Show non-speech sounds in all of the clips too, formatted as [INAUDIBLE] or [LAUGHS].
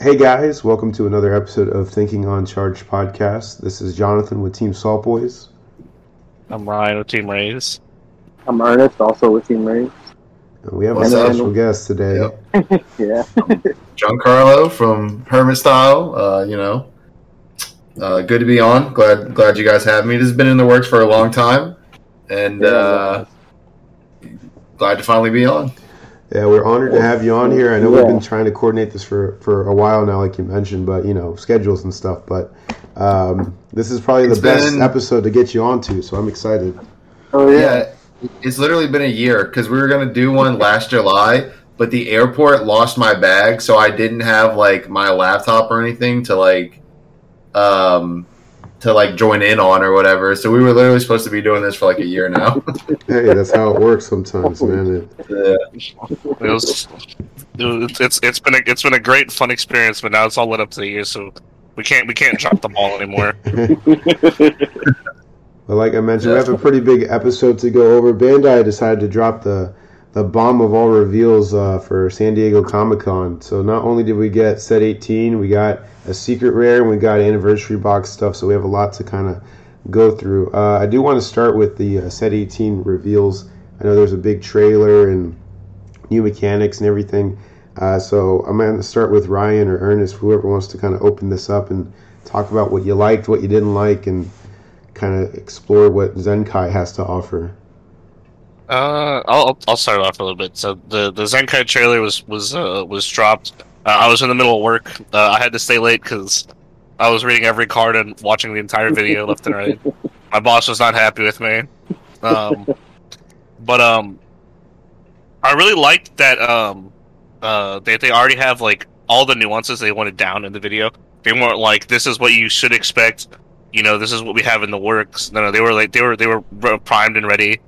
Hey guys, welcome to another episode of Thinking on Charge podcast. This is Jonathan with Team Salt Boys. I'm Ryan with Team Rays. I'm Ernest, also with Team Rays. And we have What's a up? special guest today. Yep. [LAUGHS] Yeah. Giancarlo from Hermit Style. Uh, you know, uh, good to be on. Glad glad you guys have me. This has been in the works for a long time, and uh, glad to finally be on. Yeah, we're honored to have you on here. I know we've been trying to coordinate this for, for a while now, like you mentioned, but you know, schedules and stuff. But um, this is probably the It's best been- episode to get you onto, so I'm excited. Oh yeah. Yeah, it's literally been a year because we were gonna do one last July, but the airport lost my bag, so I didn't have like my laptop or anything to like, um, to like join in on or whatever. So we were literally supposed to be doing this for like a year now. [LAUGHS] Hey, that's how it works sometimes, [LAUGHS] man. It, yeah. it was, it's it's been a it's been a great fun experience, but now it's all led up to the year, so we can't we can't drop the ball anymore. [LAUGHS] But like I mentioned, we have a pretty big episode to go over. Bandai decided to drop the the bomb of all reveals uh, for San Diego Comic Con. So not only did we get set 18, we got a secret rare and we got anniversary box stuff. So we have a lot to kind of go through. Uh, I do want to start with the uh, set 18 reveals. I know there's a big trailer and new mechanics and everything. Uh, so I'm going to start with Ryan or Ernest, whoever wants to kind of open this up and talk about what you liked, what you didn't like, and kind of explore what Zenkai has to offer. Uh, I'll I'll- start off a little bit. So the the Zenkai trailer was was uh, was dropped. Uh, I was in the middle of work. Uh, I had to stay late because I was reading every card and watching the entire video [LAUGHS] left and right. My boss was not happy with me. Um, but um, I really liked that um, uh, they they already have like all the nuances they wanted down in the video. They weren't like this is what you should expect. You know, this is what we have in the works. No, no, they were like they were they were primed and ready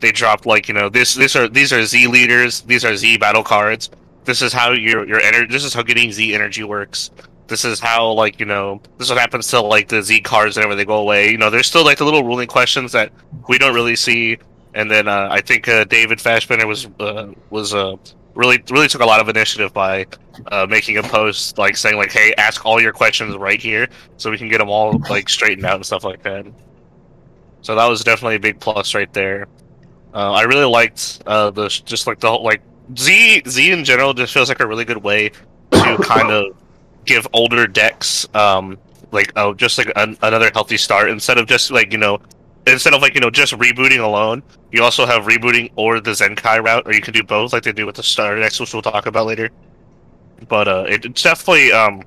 they dropped like you know this this are these are Z leaders, these are Z battle cards. This is how your your energy. This is how getting Z energy works. This is how like you know this is what happens to like the Z cards whenever they go away. You know, there's still like the little ruling questions that we don't really see. And then uh, I think uh, David Fashbender was uh, was uh, really really took a lot of initiative by uh, making a post like saying like, "Hey, ask all your questions right here, so we can get them all like straightened out and stuff like that." So that was definitely a big plus right there. Uh, I really liked uh, the just like the whole like Z Z in general just feels like a really good way to [COUGHS] kind of give older decks um like oh just like an, another healthy start instead of just like you know instead of like you know just rebooting alone you also have rebooting or the Zenkai route or you can do both like they do with the starter decks which we'll talk about later. But uh it, it's definitely um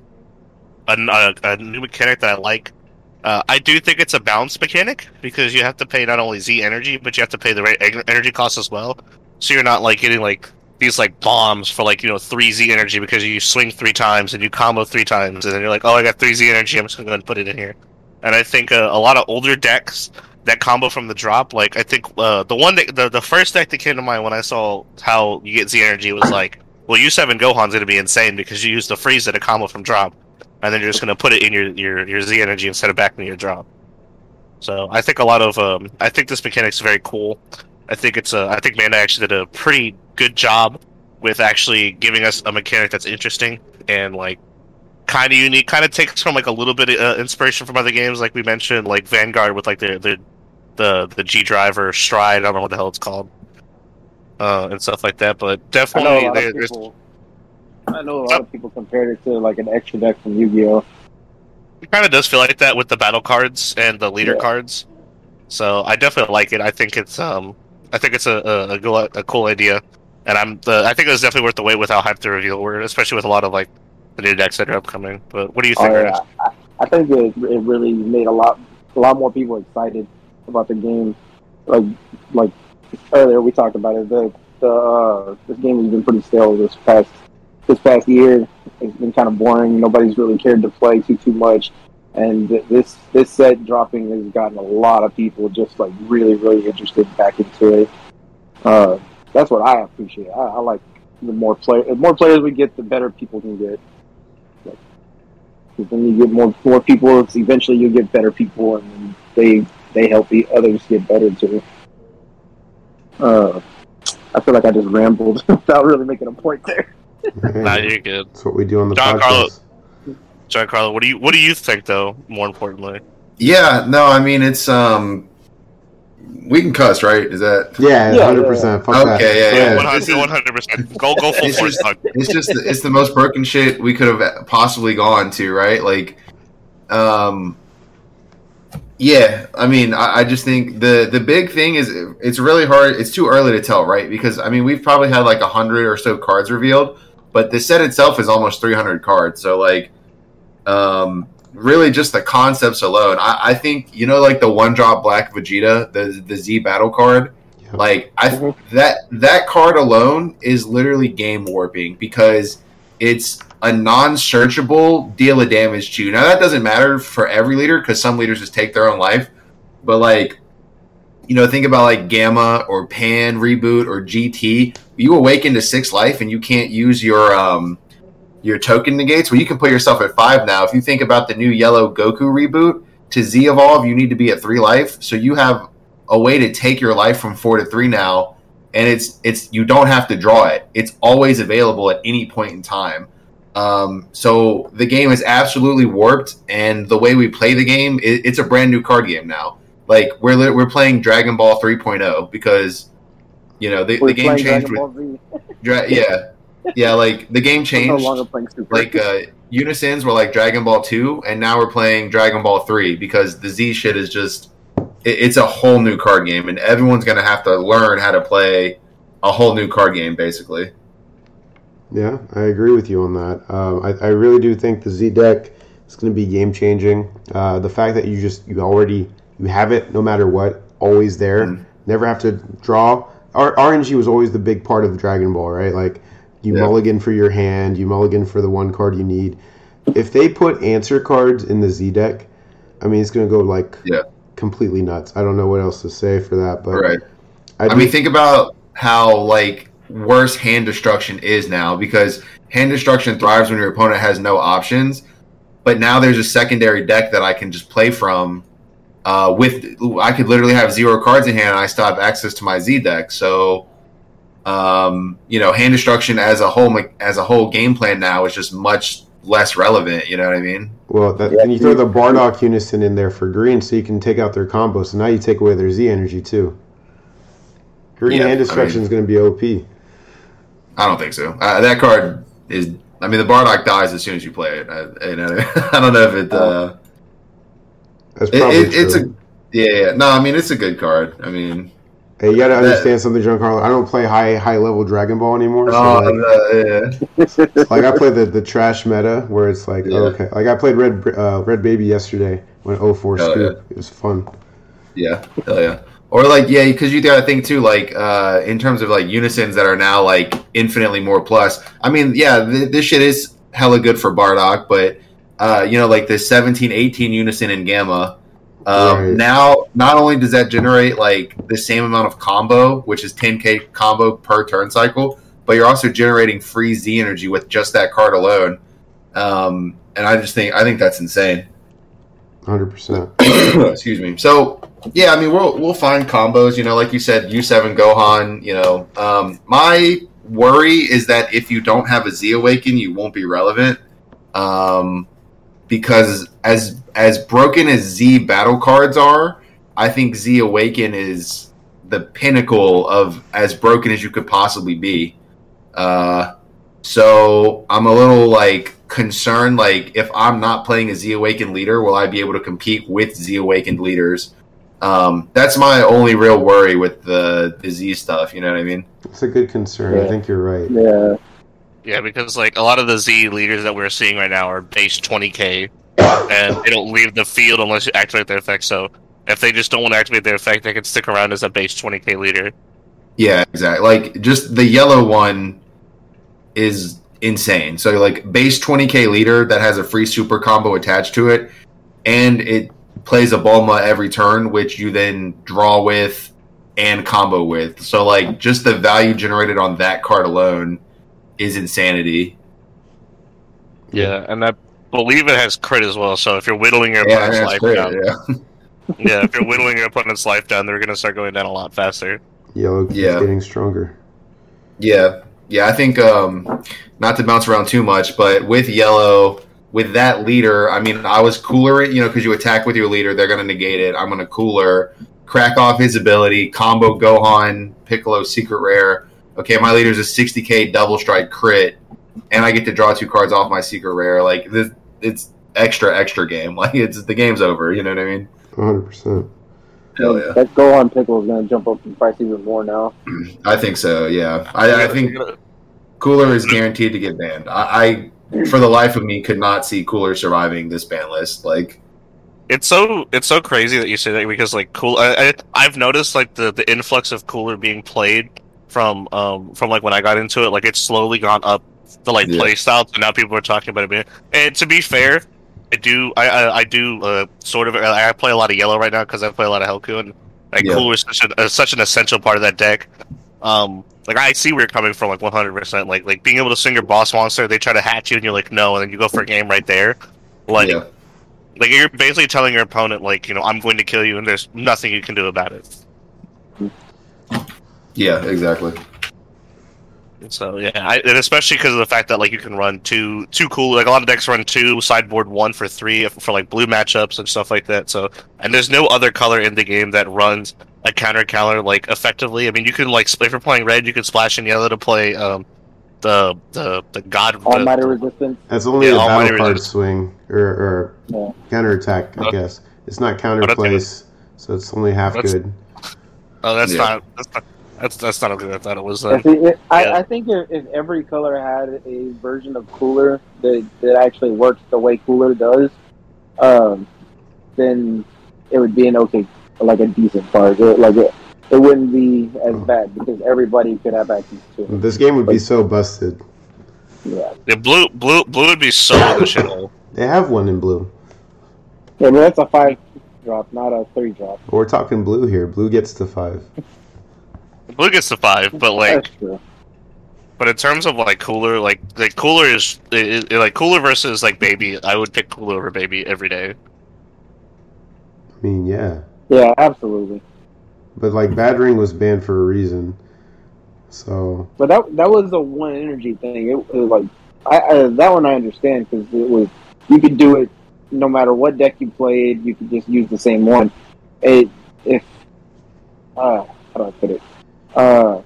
a, a, a new mechanic that I like uh, I do think it's a bounce mechanic because you have to pay not only Z energy, but you have to pay the right energy cost as well. So you're not like getting like these like bombs for like you know three Z energy because you swing three times and you combo three times, and then you're like, oh, I got three Z energy. I'm just gonna go and put it in here. And I think uh, a lot of older decks that combo from the drop, like I think uh, the one that the the first deck that came to mind when I saw how you get Z energy was like, well, you seven Gohan's gonna be insane because you use the freeze at a combo from drop and then you're just going to put it in your, your, your Z energy instead of back into your drop. So I think a lot of um, I think this mechanic's very cool. I think it's a I think Bandai actually did a pretty good job with actually giving us a mechanic that's interesting and like kind of unique. Kind of takes from like a little bit of uh, inspiration from other games, like we mentioned, like Vanguard with like the the the, the G driver stride. I don't know what the hell it's called. Uh, and stuff like that, but definitely there, there's people. I know a lot of people compared it to like an extra deck from Yu-Gi-Oh. It kind of does feel like that with the battle cards and the leader Yeah. cards. So I definitely like it. I think it's um, I think it's a a, a, cool, a cool idea, and I'm the I think it was definitely worth the wait with how hyped the reveal were, especially with a lot of like the new decks that are upcoming. But what do you think? Oh, yeah. I, I think it, it really made a lot a lot more people excited about the game. Like like earlier we talked about it. The the uh, this game has been pretty stale this past this past year. It's been kind of boring. Nobody's really cared to play too too much. And this this set dropping has gotten a lot of people just like really really interested back into it. Uh, that's what I appreciate. I, I like the more play the more players we get, the better people can get. Like, then you get more more people. It's eventually you get better people, and they they help the others get better too. Uh, I feel like I just rambled [LAUGHS] without really making a point there. Nah, [LAUGHS] you're good. That's what we do on the John podcast. Carlo- Giancarlo, what do you what do you think though? More importantly, Yeah, no, I mean it's um, we can cuss, right? Is that Yeah, Yeah, hundred percent. Fuck that. Okay, yeah, yeah. ahead. one hundred one hundred percent. Go go full It's force. just- it's just it's the most broken shit we could have possibly gone to, right? Like, um, yeah. I mean, I, I just think the the big thing is it's really hard. It's too early to tell, right? Because I mean, we've probably had like a hundred or so cards revealed, but the set itself is almost three hundred cards. So like, um, really just the concepts alone. I, I think you know, like the one drop Black Vegeta, the the Z battle card. Yeah. Like I Mhm. that that card alone is literally game warping because it's a non-searchable deal of damage to you. Now that doesn't matter for every leader because some leaders just take their own life, but like you know, think about like Gamma or Pan reboot or GT. You awaken to six life and you can't use your um your token negates. Well, you can put yourself at five now. If you think about the new Yellow Goku reboot to Z evolve, you need to be at three life. So you have a way to take your life from four to three now, and it's it's you don't have to draw it. It's always available at any point in time. Um, so the game is absolutely warped, and the way we play the game, it, it's a brand new card game now. Like we're lit- we're playing Dragon Ball 3.0 because you know the, the game changed Dragon with Ball Z. dra- yeah yeah like the game [LAUGHS] We're no changed longer playing Super. like uh unisons were like dragon ball 2 and now we're playing dragon ball 3 because the z shit is just it, it's a whole new card game and everyone's gonna have to learn how to play a whole new card game basically Yeah, I agree with you on that. Um, I, I really do think the Z deck is going to be game changing. Uh, the fact that you just you already you have it no matter what, always there, Mhm. never have to draw. R- RNG was always the big part of Dragon Ball, right? Like you Yeah. mulligan for your hand, you mulligan for the one card you need. If they put answer cards in the Z deck, I mean it's going to go like Yeah. completely nuts. I don't know what else to say for that, but right I, I mean, think about how like worse hand destruction is now because hand destruction thrives when your opponent has no options. But now there's a secondary deck that I can just play from. Uh, with I could literally have zero cards in hand, and I still have access to my Z deck. So, um, you know, hand destruction as a whole as a whole game plan now is just much less relevant. You know what I mean? Well, that, Yeah. and you throw the Bardock Unison in there for green, so you can take out their combo. So now you take away their Z energy too. Green Yeah, hand I destruction is going to be OP. I don't think so. Uh, that card is. I mean, the Bardock dies as soon as you play it. I, you know, [LAUGHS] I don't know if it. Uh, That's It- probably it- it's a Yeah, yeah. No, I mean it's a good card. I mean, hey, you got to understand something, John Giancarlo. I don't play high high level Dragon Ball anymore. So oh, like, yeah. [LAUGHS] like I play the, the trash meta where it's like Yeah. oh, okay. Like I played Red uh, Red Baby yesterday when 04 Oh, scoop. It was fun. yeah, hell yeah. Or like, yeah, because you got to think too, like uh, in terms of like unisons that are now like infinitely more plus. I mean, yeah, th- this shit is hella good for Bardock, but uh, you know, like the 17, 18 unison and Gamma. Um, Right. Now, not only does that generate like the same amount of combo, which is 10k combo per turn cycle, but you're also generating free Z energy with just that card alone. Um, and I just think I think that's insane. 100. percent [COUGHS] Excuse me. So yeah, I mean we'll we'll find combos. You know, like you said, U seven Gohan. You know, um, my worry is that if you don't have a Z awaken, you won't be relevant. Um, because as as broken as Z battle cards are, I think Z awaken is the pinnacle of as broken as you could possibly be. Uh, so I'm a little like concerned. Like if I'm not playing a Z Awakened leader, will I be able to compete with Z Awakened leaders? Um, that's my only real worry with the the Z stuff. You know what I mean? It's a good concern. I think you're right. Yeah. Yeah, because like a lot of the Z leaders that we're seeing right now are base 20k, and they don't leave the field unless you activate their effect. So if they just don't want to activate their effect, they can stick around as a base 20k leader. Yeah, exactly. Like just the yellow one is insane. So like base 20k leader that has a free super combo attached to it, and it plays a Bulma every turn, which you then draw with and combo with. So like just the value generated on that card alone is insanity. Yeah, and I believe it has crit as well. So if you're whittling your Yeah, opponent's that's life great. down, Yeah. [LAUGHS] yeah, if you're whittling your opponent's life down, they're gonna start going down a lot faster. Yellow keeps Yeah. getting stronger. Yeah, yeah. I think um, not to bounce around too much, but with yellow, with that leader, I mean, I was cooler, you know, because you attack with your leader, they're going to negate it. I'm going to cooler, crack off his ability, combo Gohan, Piccolo, secret rare. Okay, my leader's a 60k double strike crit, and I get to draw two cards off my secret rare. Like this, it's extra extra game. [LAUGHS] Like it's the game's over. You know what I mean? 100. percent Hell yeah, That Gohan pickle is going to jump up in price even more now. [CLEARS THROAT] I think so. Yeah, I, I think Cooler is guaranteed to get banned. I, I, for the life of me, could not see Cooler surviving this ban list. Like, It's so it's so crazy that you say that because like cool. I, I I've noticed like the the influx of cooler being played from um from like when I got into it. Like it's slowly gone up the like Yeah. play style. So now people are talking about it. being- And to be fair, I do I I, I do uh, sort of I play a lot of yellow right now because I play a lot of Helku and like Yeah. cooler is such, a, uh, such an essential part of that deck. Um, like I see where you're coming from, like 100. percent Like like being able to sing your boss monster, they try to hatch you and you're like no, and then you go for a game right there. Like yeah, like you're basically telling your opponent, like, you know, I'm going to kill you, and there's nothing you can do about it. Yeah, exactly. So yeah, I, and especially because of the fact that like you can run two, two cool. Like a lot of decks run two sideboard one for three for like blue matchups and stuff like that. So and there's no other color in the game that runs a counter counter like effectively. I mean, you can like if you're playing red, you can splash in yellow to play um the the the god Almighty the, Resistance. That's only Yeah, a Almighty battle card Resistance. swing or, or Yeah. counter attack. I Uh, guess it's not counter but I place, so it's only half That's- good. Oh, that's Yeah. not that's not that's that's not okay. I thought it was. I Uh, think, it, I, Yeah. I think if, if every color had a version of Cooler that, that actually works the way Cooler does, um, then it would be an okay, like a decent card. It, like it, it wouldn't be as bad because everybody could have access to it. This game would be so busted. Yeah, yeah, blue blue blue would be so in shithole. They have one in blue. yeah, but that's a five drop, not a three drop. We're talking blue here. Blue gets to five. Blue gets to five, but like. But in terms of like cooler, like like cooler is, is, like cooler versus like baby. I would pick cooler over baby every day. I mean, yeah, Yeah, absolutely. but like Bad Ring was banned for a reason. So But that that was a one energy thing. It, was like I, I that one I understand because it was you could do it no matter what deck you played. You could just use the same one. It if uh how do I put it? Uh,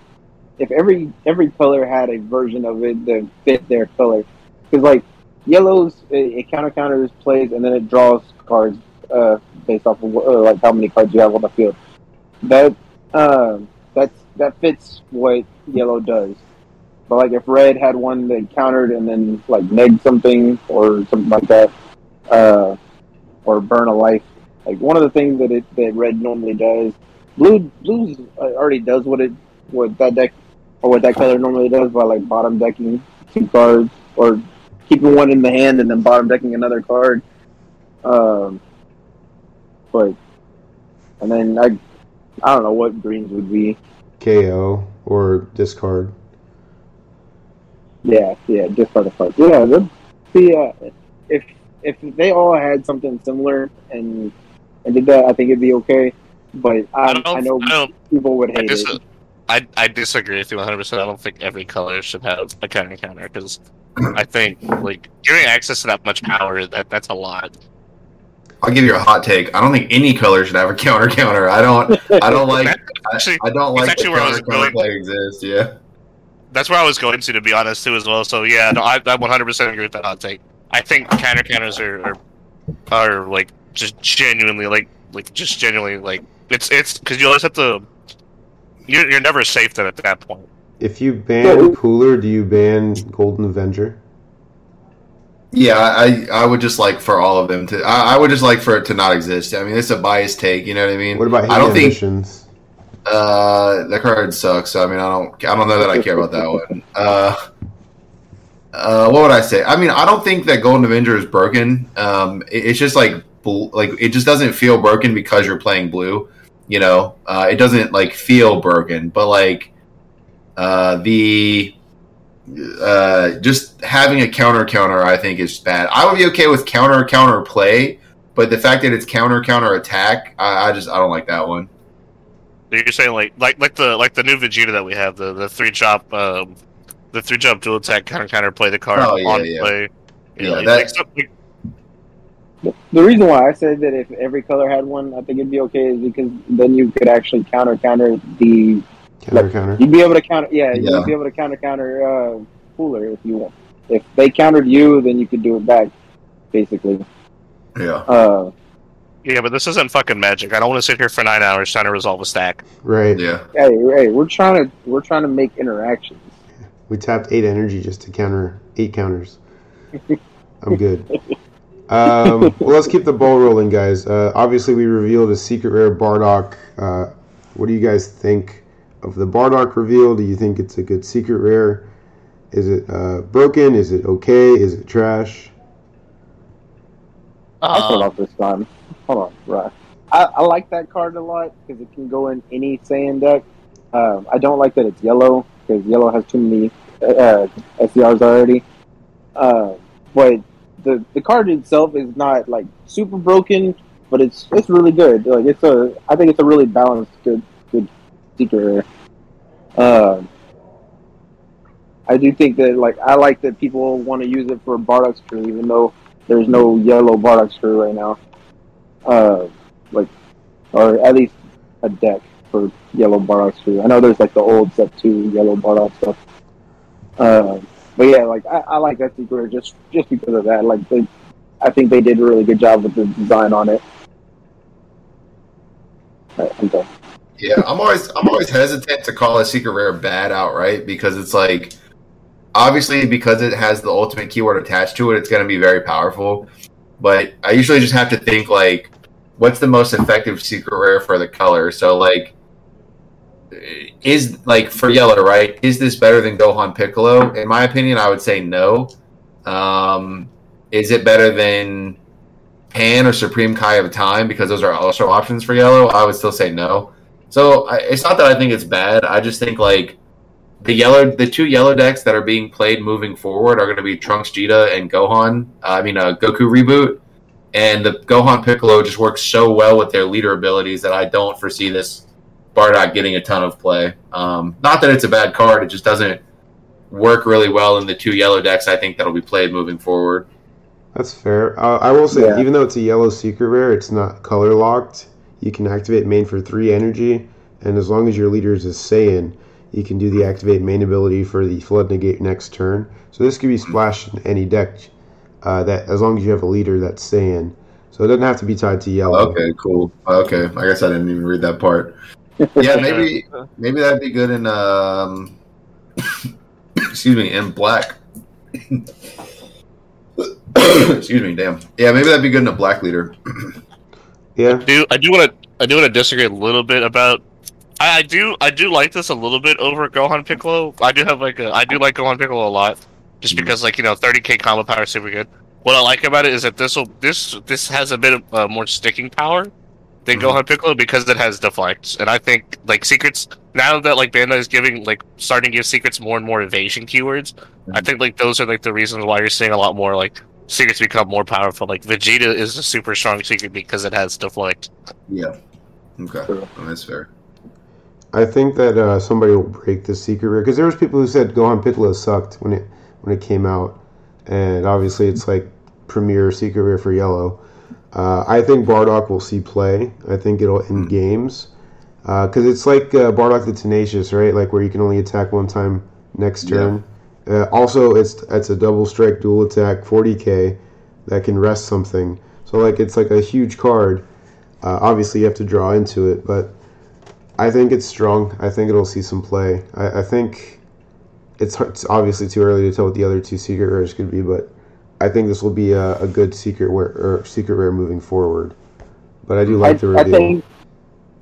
if every every color had a version of it that fit their color, because like yellows it, it counter counters plays and then it draws cards uh based off of uh, like how many cards you have on the field. That um that's that fits what yellow does. But like if red had one that countered and then like neg something or something like that, uh, or burn a life. Like one of the things that it that red normally does, blue blues already does what it what that deck or what that color normally does by like bottom decking two cards or keeping one in the hand and then bottom decking another card. Um, but and then I I don't know what greens would be. KO or discard. Yeah, yeah, discard a card. Yeah, the, the uh, if if they all had something similar and and did that, I think it'd be okay. But I, don't. I, know I don't. people would I, hate dis- it. I, I disagree with you 100. percent I don't think every color should have a counter counter because I think like giving access to that much power that that's a lot. I'll give you a hot take. I don't think any color should have a counter counter. I don't. I don't [LAUGHS] like. Actually, I don't like actually where I was counter counter going. play exists. Yeah. That's where I was going to, to be honest, too, as well. So yeah, no, I, I 100 percent agree with that hot take. I think counter counters are, are are like just genuinely like like just genuinely like it's it's because you always have to. You're, you're never safe then at that point. If you ban Yeah. Cooler, do you ban Golden Avenger? Yeah, I I would just like for all of them to. I, I would just like for it to not exist. I mean, it's a biased take. You know what I mean? What about I don't Hidden think Ambitions? uh, that card sucks. So I mean, I don't. I don't know that I care about that [LAUGHS] one. Uh, uh, what would I say? I mean, I don't think that Golden Avenger is broken. Um, it- it's just like bl- like it just doesn't feel broken because you're playing blue. You know, uh, it doesn't like feel broken, but like uh, the uh, just having a counter counter, I think is bad. I would be okay with counter counter play, but the fact that it's counter counter attack, I, I just I don't like that one. You're saying like like like the like the new Vegeta that we have the the three drop um the three drop dual attack counter counter play the card Oh, yeah, on yeah. play. Yeah, like, that- like, some- the reason why I said that if every color had one, I think it'd be okay is because then you could actually counter counter the Counter Like, counter. you'd be able to counter yeah, Yeah. you'd be able to counter counter uh cooler if you want. If they countered you, then you could do it back, basically. Yeah. Uh, Yeah, but this isn't fucking magic. I don't want to sit here for nine hours trying to resolve a stack. Right. Yeah. hey, hey, we're trying to we're trying to make interactions. We tapped eight energy just to counter eight counters. I'm good. [LAUGHS] Um, well, let's keep the ball rolling, guys. Uh, obviously, we revealed a secret rare Bardock. Uh, what do you guys think of the Bardock reveal? Do you think it's a good secret rare? Is it uh, broken? Is it okay? Is it trash? I'll start Uh, off this time. Hold on, right. I, I like that card a lot because it can go in any Saiyan deck. Um, I don't like that it's yellow because yellow has too many uh, SCRs already. Uh, but the the card itself is not like super broken, but it's it's really good. Like it's a, I think it's a really balanced, good good secret rare. Um, I do think that like I like that people want to use it for Bardock Screw, even though there's no yellow Bardock Screw right now. Uh, like, or at least a deck for yellow Bardock Screw. I know there's like the old set two yellow Bardock stuff. Uh, but yeah, like I, I like that secret just just because of that. Like they, I think they did a really good job with the design on it. Uh, I'm done. Yeah, I'm always I'm always hesitant to call a secret rare bad outright because it's like obviously because it has the ultimate keyword attached to it, it's going to be very powerful. But I usually just have to think like, what's the most effective secret rare for the color? So like, is like for yellow, right? Is this better than Gohan Piccolo? In my opinion, I would say no. Um, is it better than Pan or Supreme Kai of Time because those are also options for yellow? I would still say no. So I, it's not that I think it's bad. I just think like the yellow, the two yellow decks that are being played moving forward are going to be Trunks Vegeta and Gohan. I mean, uh, Goku reboot, and the Gohan Piccolo just works so well with their leader abilities that I don't foresee this Bardock getting a ton of play. Um, not that it's a bad card; it just doesn't work really well in the two yellow decks. I think that'll be played moving forward. That's fair. Uh, I will say, Yeah. even though it's a yellow secret rare, it's not color locked. You can activate main for three energy, and as long as your leader is a Saiyan, you can do the activate main ability for the flood negate next turn. So this could be splashed in any deck. Uh, that as long as you have a leader that's Saiyan, so it doesn't have to be tied to yellow. Okay, cool. Okay, I guess I didn't even read that part. Yeah, maybe maybe that'd be good in um, [COUGHS] excuse me, in black. [COUGHS] excuse me, damn. Yeah, maybe that'd be good in a black leader. [COUGHS] Yeah, do I do want to I do want to disagree a little bit about. I, I do I do like this a little bit over Gohan Piccolo. I do have like a I do like Gohan Piccolo a lot, just Mhm. because like you know 30k combo power is super good. What I like about it is that this will this this has a bit of uh, more sticking power than Mhm. Gohan Piccolo because it has deflects, and I think like secrets now that like Bandai is giving like starting to give secrets more and more evasion keywords. I Mhm. think like those are like the reasons why you're seeing a lot more like secrets become more powerful. Like Vegeta is a super strong secret because it has deflect. Yeah. Okay, True. that's fair. I think that uh, somebody will break the secret rare because there was people who said Gohan Piccolo sucked when it when it came out, and obviously it's like premier secret rare for yellow. Uh, I think Bardock will see play. I think it'll end Hmm. games because it's like uh, Bardock the Tenacious, right? Like where you can only attack one time next Yeah. turn. Uh, also, it's it's a double strike dual attack 40k that can rest something. So like it's like a huge card. Uh, obviously, you have to draw into it, but I think it's strong. I think it'll see some play. I, I think it's, hard- it's obviously too early to tell what the other two secret rares could be, but I think this will be a, a good secret rare, or secret rare moving forward. But I do like I, the I reveal. think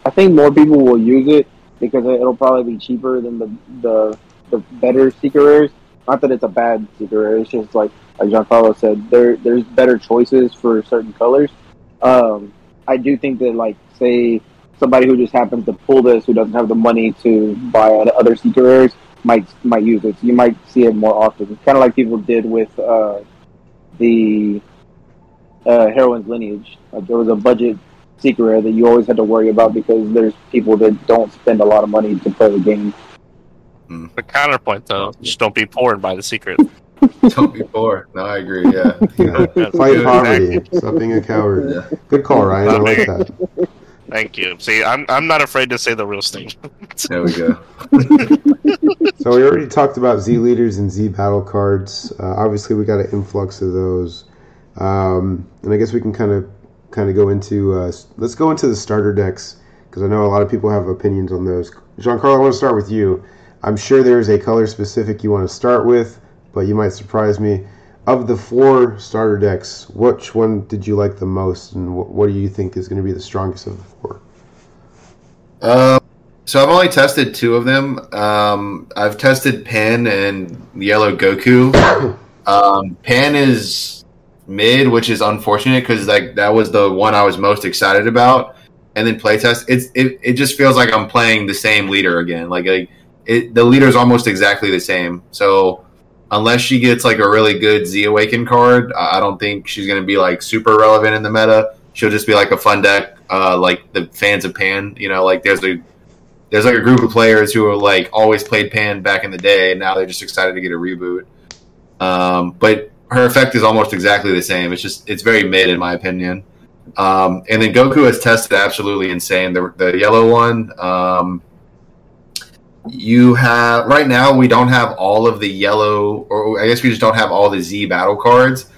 I think more people will use it because it'll probably be cheaper than the the, the better secret rares. Not that it's a bad secret rare. It's just like like Giancarlo said, there there's better choices for certain colors. Um, I do think that like say somebody who just happens to pull this who doesn't have the money to buy other secret rares might might use it. So you might see it more often. It's Kind of like people did with uh, the uh, heroine's lineage. Like there was a budget secret that you always had to worry about because there's people that don't spend a lot of money to play the game. The counterpoint though, just don't be poor and buy the secret. [LAUGHS] Don't be poor. No, I agree. Yeah. Yeah. [LAUGHS] Fight poverty. Stop being a coward. Yeah. Good call, Ryan. I like that. Thank you. See, I'm I'm not afraid to say the real thing. [LAUGHS] There we go. [LAUGHS] So we already talked about Z leaders and Z battle cards. Uh, obviously, we got an influx of those, um, and I guess we can kind of kind of go into uh, let's go into the starter decks because I know a lot of people have opinions on those. Giancarlo, I want to start with you. I'm sure there's a color specific you want to start with, but you might surprise me. Of the four starter decks, which one did you like the most, and wh- what do you think is going to be the strongest of the four? Um, so I've only tested two of them. Um, I've tested Pan and Yellow Goku. [COUGHS] Um, Pan is mid, which is unfortunate because like that was the one I was most excited about. And then playtest, it's it, it just feels like I'm playing the same leader again. Like, like it, the leader is almost exactly the same. So unless she gets like a really good Z Awaken card, I don't think she's going to be like super relevant in the meta. She'll just be like a fun deck, uh, like the fans of Pan. You know, like there's a there's like a group of players who are like always played Pan back in the day, and now they're just excited to get a reboot. Um, but her effect is almost exactly the same. It's just it's very mid in my opinion. Um, and then Goku has tested absolutely insane. The, the yellow one. Um, you have right now we don't have all of the yellow, or I guess we just don't have all the Z battle cards.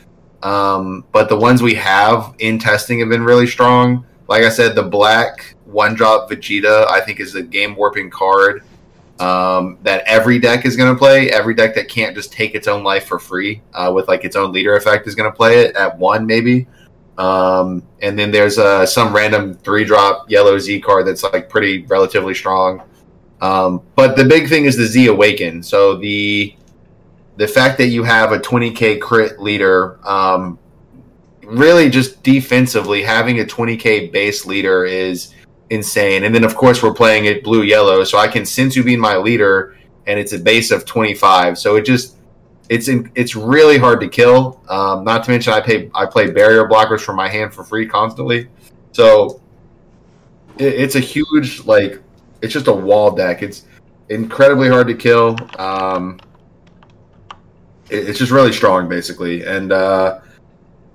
Um, but the ones we have in testing have been really strong. Like I said, the black one drop Vegeta I think is a game warping card um, that every deck is going to play. Every deck that can't just take its own life for free uh, with like its own leader effect is going to play it at one maybe. Um, and then there's uh, some random three drop yellow Z card that's like pretty relatively strong. Um, but the big thing is the Z Awaken. So the the fact that you have a 20k crit leader, um, really just defensively having a 20k base leader is insane. And then of course we're playing it blue yellow, so I can Sensu beam my leader, and it's a base of 25. So it just it's in, it's really hard to kill. Um, not to mention I pay I play barrier blockers from my hand for free constantly. So it, it's a huge like it's just a wall deck. It's incredibly hard to kill. Um, it, it's just really strong, basically. And uh,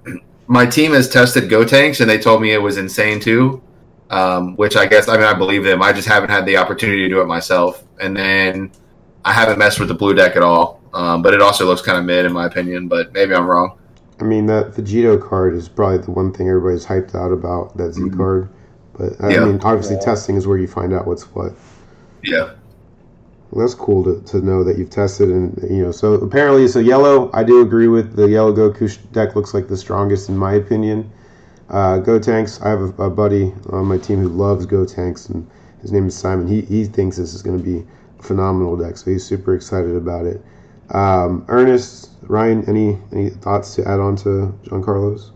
[CLEARS THROAT] my team has tested Gotenks, and they told me it was insane too. Um, which I guess I mean I believe them. I just haven't had the opportunity to do it myself. And then I haven't messed with the blue deck at all. Um, but it also looks kind of mid in my opinion. But maybe I'm wrong. I mean, that Vegito card is probably the one thing everybody's hyped out about that Z Mhm. card. But I Yeah. mean, obviously, Yeah. testing is where you find out what's what. Yeah. Well, that's cool to, to know that you've tested and you know. So apparently, so yellow. I do agree with the yellow Goku deck. Looks like the strongest in my opinion. Uh, Gotenks. I have a, a buddy on my team who loves Gotenks, and his name is Simon. He he thinks this is going to be a phenomenal deck, so he's super excited about it. Um, Ernest, Ryan, any any thoughts to add on to Giancarlo's?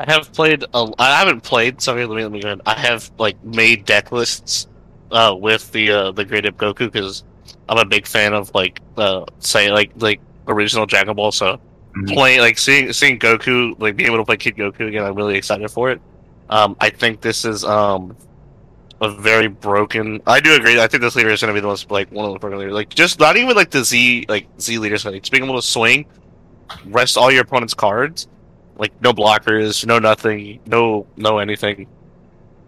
I have played. A, I haven't played. Sorry, let me let me go. ahead. I have like made deck lists uh, with the uh, the Great Ape Goku because I'm a big fan of like uh, say like like original Dragon Ball. So Mhm. playing like seeing seeing Goku like being able to play Kid Goku again, I'm really excited for it. Um, I think this is um a very broken. I do agree. I think this leader is going to be the most like one of the broken leaders. Like just not even like the Z like Z leaders. Like just being able to swing, rest all your opponent's cards like no blockers, no nothing, no no anything.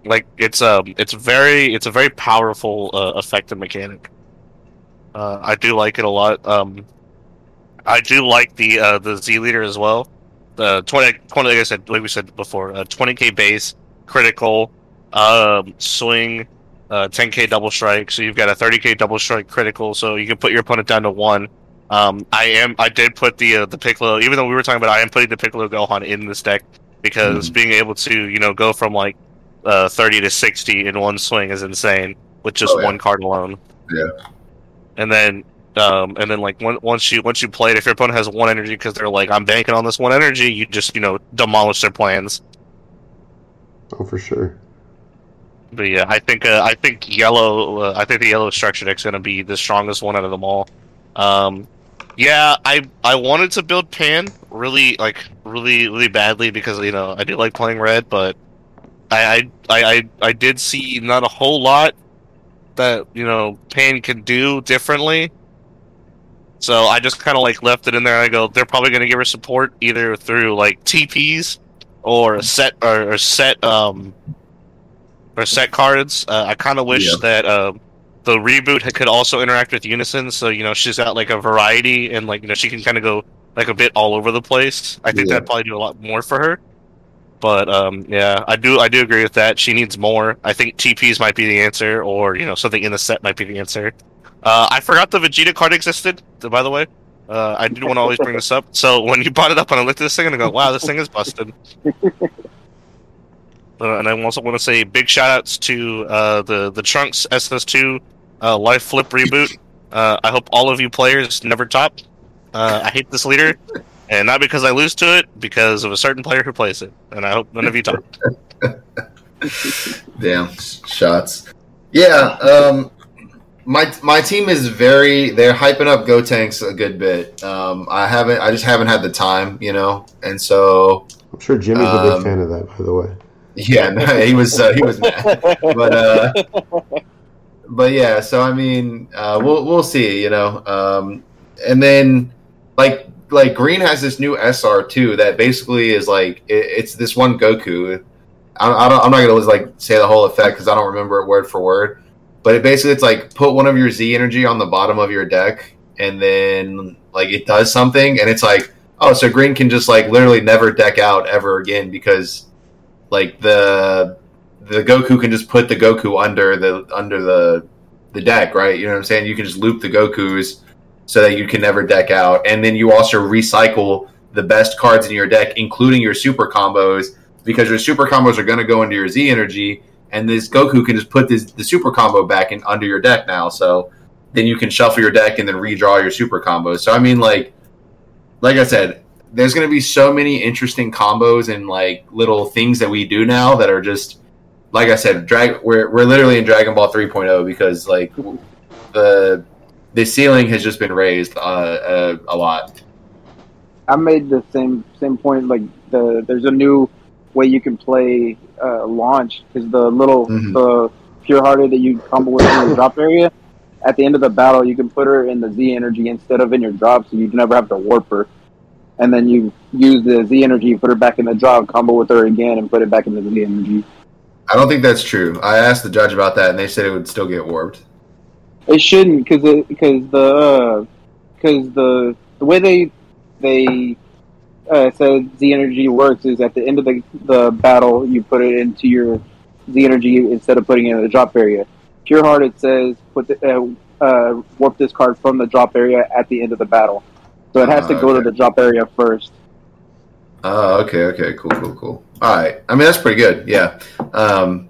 Like it's um it's very it's a very powerful uh, effective mechanic. Uh, I do like it a lot. Um, I do like the uh, the Z leader as well. The 20, 20 like I said, like we said before, uh, 20k base, critical, um, swing, uh, 10k double strike. So you've got a 30k double strike critical, so you can put your opponent down to one. Um, I am. I did put the uh, the Piccolo, even though we were talking about. I am putting the Piccolo Gohan in this deck because being able to you know go from like uh, thirty to sixty in one swing is insane with just Oh, yeah. one card alone. Yeah. And then, um, and then like one, once you once you play it, if your opponent has one energy because they're like I'm banking on this one energy, you just you know demolish their plans. Oh, for sure. But yeah, I think uh, I think yellow. Uh, I think the yellow structure deck's gonna be the strongest one out of them all. Um, yeah, I I wanted to build Pan really like really really badly because you know I do like playing red, but I I I I, did see not a whole lot that you know Pan can do differently. So I just kind of like left it in there. I go, they're probably going to give her support either through like TPs or a set or, or set um or set cards. Uh, I kind of wish Yeah. that uh, the reboot could also interact with Unison, so you know she's got like a variety and like you know she can kind of go like a bit all over the place. I think Yeah. that'd probably do a lot more for her. But um, yeah, I do I do agree with that. She needs more. I think TPs might be the answer, or you know something in the set might be the answer. Uh, I forgot the Vegeta card existed. By the way, uh, I did want to always bring this up. So when you brought it up and I looked at this thing and I go, "Wow, this thing is busted." [LAUGHS] Uh, and I also want to say big shout outs to uh, the the Trunks SS2 uh, Life Flip reboot. [LAUGHS] Uh, I hope all of you players never top. Uh, I hate this leader, and not because I lose to it, because of a certain player who plays it. And I hope none of you top. [LAUGHS] Damn shots. Yeah. Um, my my team is very. They're hyping up Gotenks a good bit. Um, I haven't. I just haven't had the time, you know. And so I'm sure Jimmy's a big Um, fan of that, by the way. Yeah, no, he was uh, he was mad. but uh, but yeah, so I mean, uh, we'll we'll see, you know. Um, and then like like Green has this new SR too that basically is like it, it's this one Goku. I, I don't, I'm not gonna like say the whole effect because I don't remember it word for word. But it basically it's like put one of your Z energy on the bottom of your deck, and then like it does something, and it's like oh, so Green can just like literally never deck out ever again because like the the Goku can just put the Goku under the under the the deck, right? You know what I'm saying? You can just loop the Gokus so that you can never deck out, and then you also recycle the best cards in your deck, including your super combos, because your super combos are going to go into your Z energy, and this Goku can just put this the super combo back in under your deck now. So then you can shuffle your deck and then redraw your super combos. So I mean, like, like I said, there's going to be so many interesting combos and like little things that we do now that are just like I said, drag. We're we're literally in Dragon Ball 3.0 because like the the ceiling has just been raised uh, uh, a lot. I made the same same point. Like the there's a new way you can play uh, launch because the little Mhm. the pure hearted that you combo with in the drop area. At the end of the battle, you can put her in the Z energy instead of in your drop, so you never have to warp her. And then you use the Z energy, put her back in the drop, combo with her again, and put it back in the Z energy. I don't think that's true. I asked the judge about that, and they said it would still get warped. It shouldn't because because the because the the way they they uh, said Z energy works is at the end of the the battle you put it into your Z energy instead of putting it in the drop area. Pure Heart it says put the, uh, uh, warp this card from the drop area at the end of the battle, so it has to Ah, go to the drop area first. Oh, okay, okay, cool, cool, cool. All right. I mean, that's pretty good. Yeah. Um,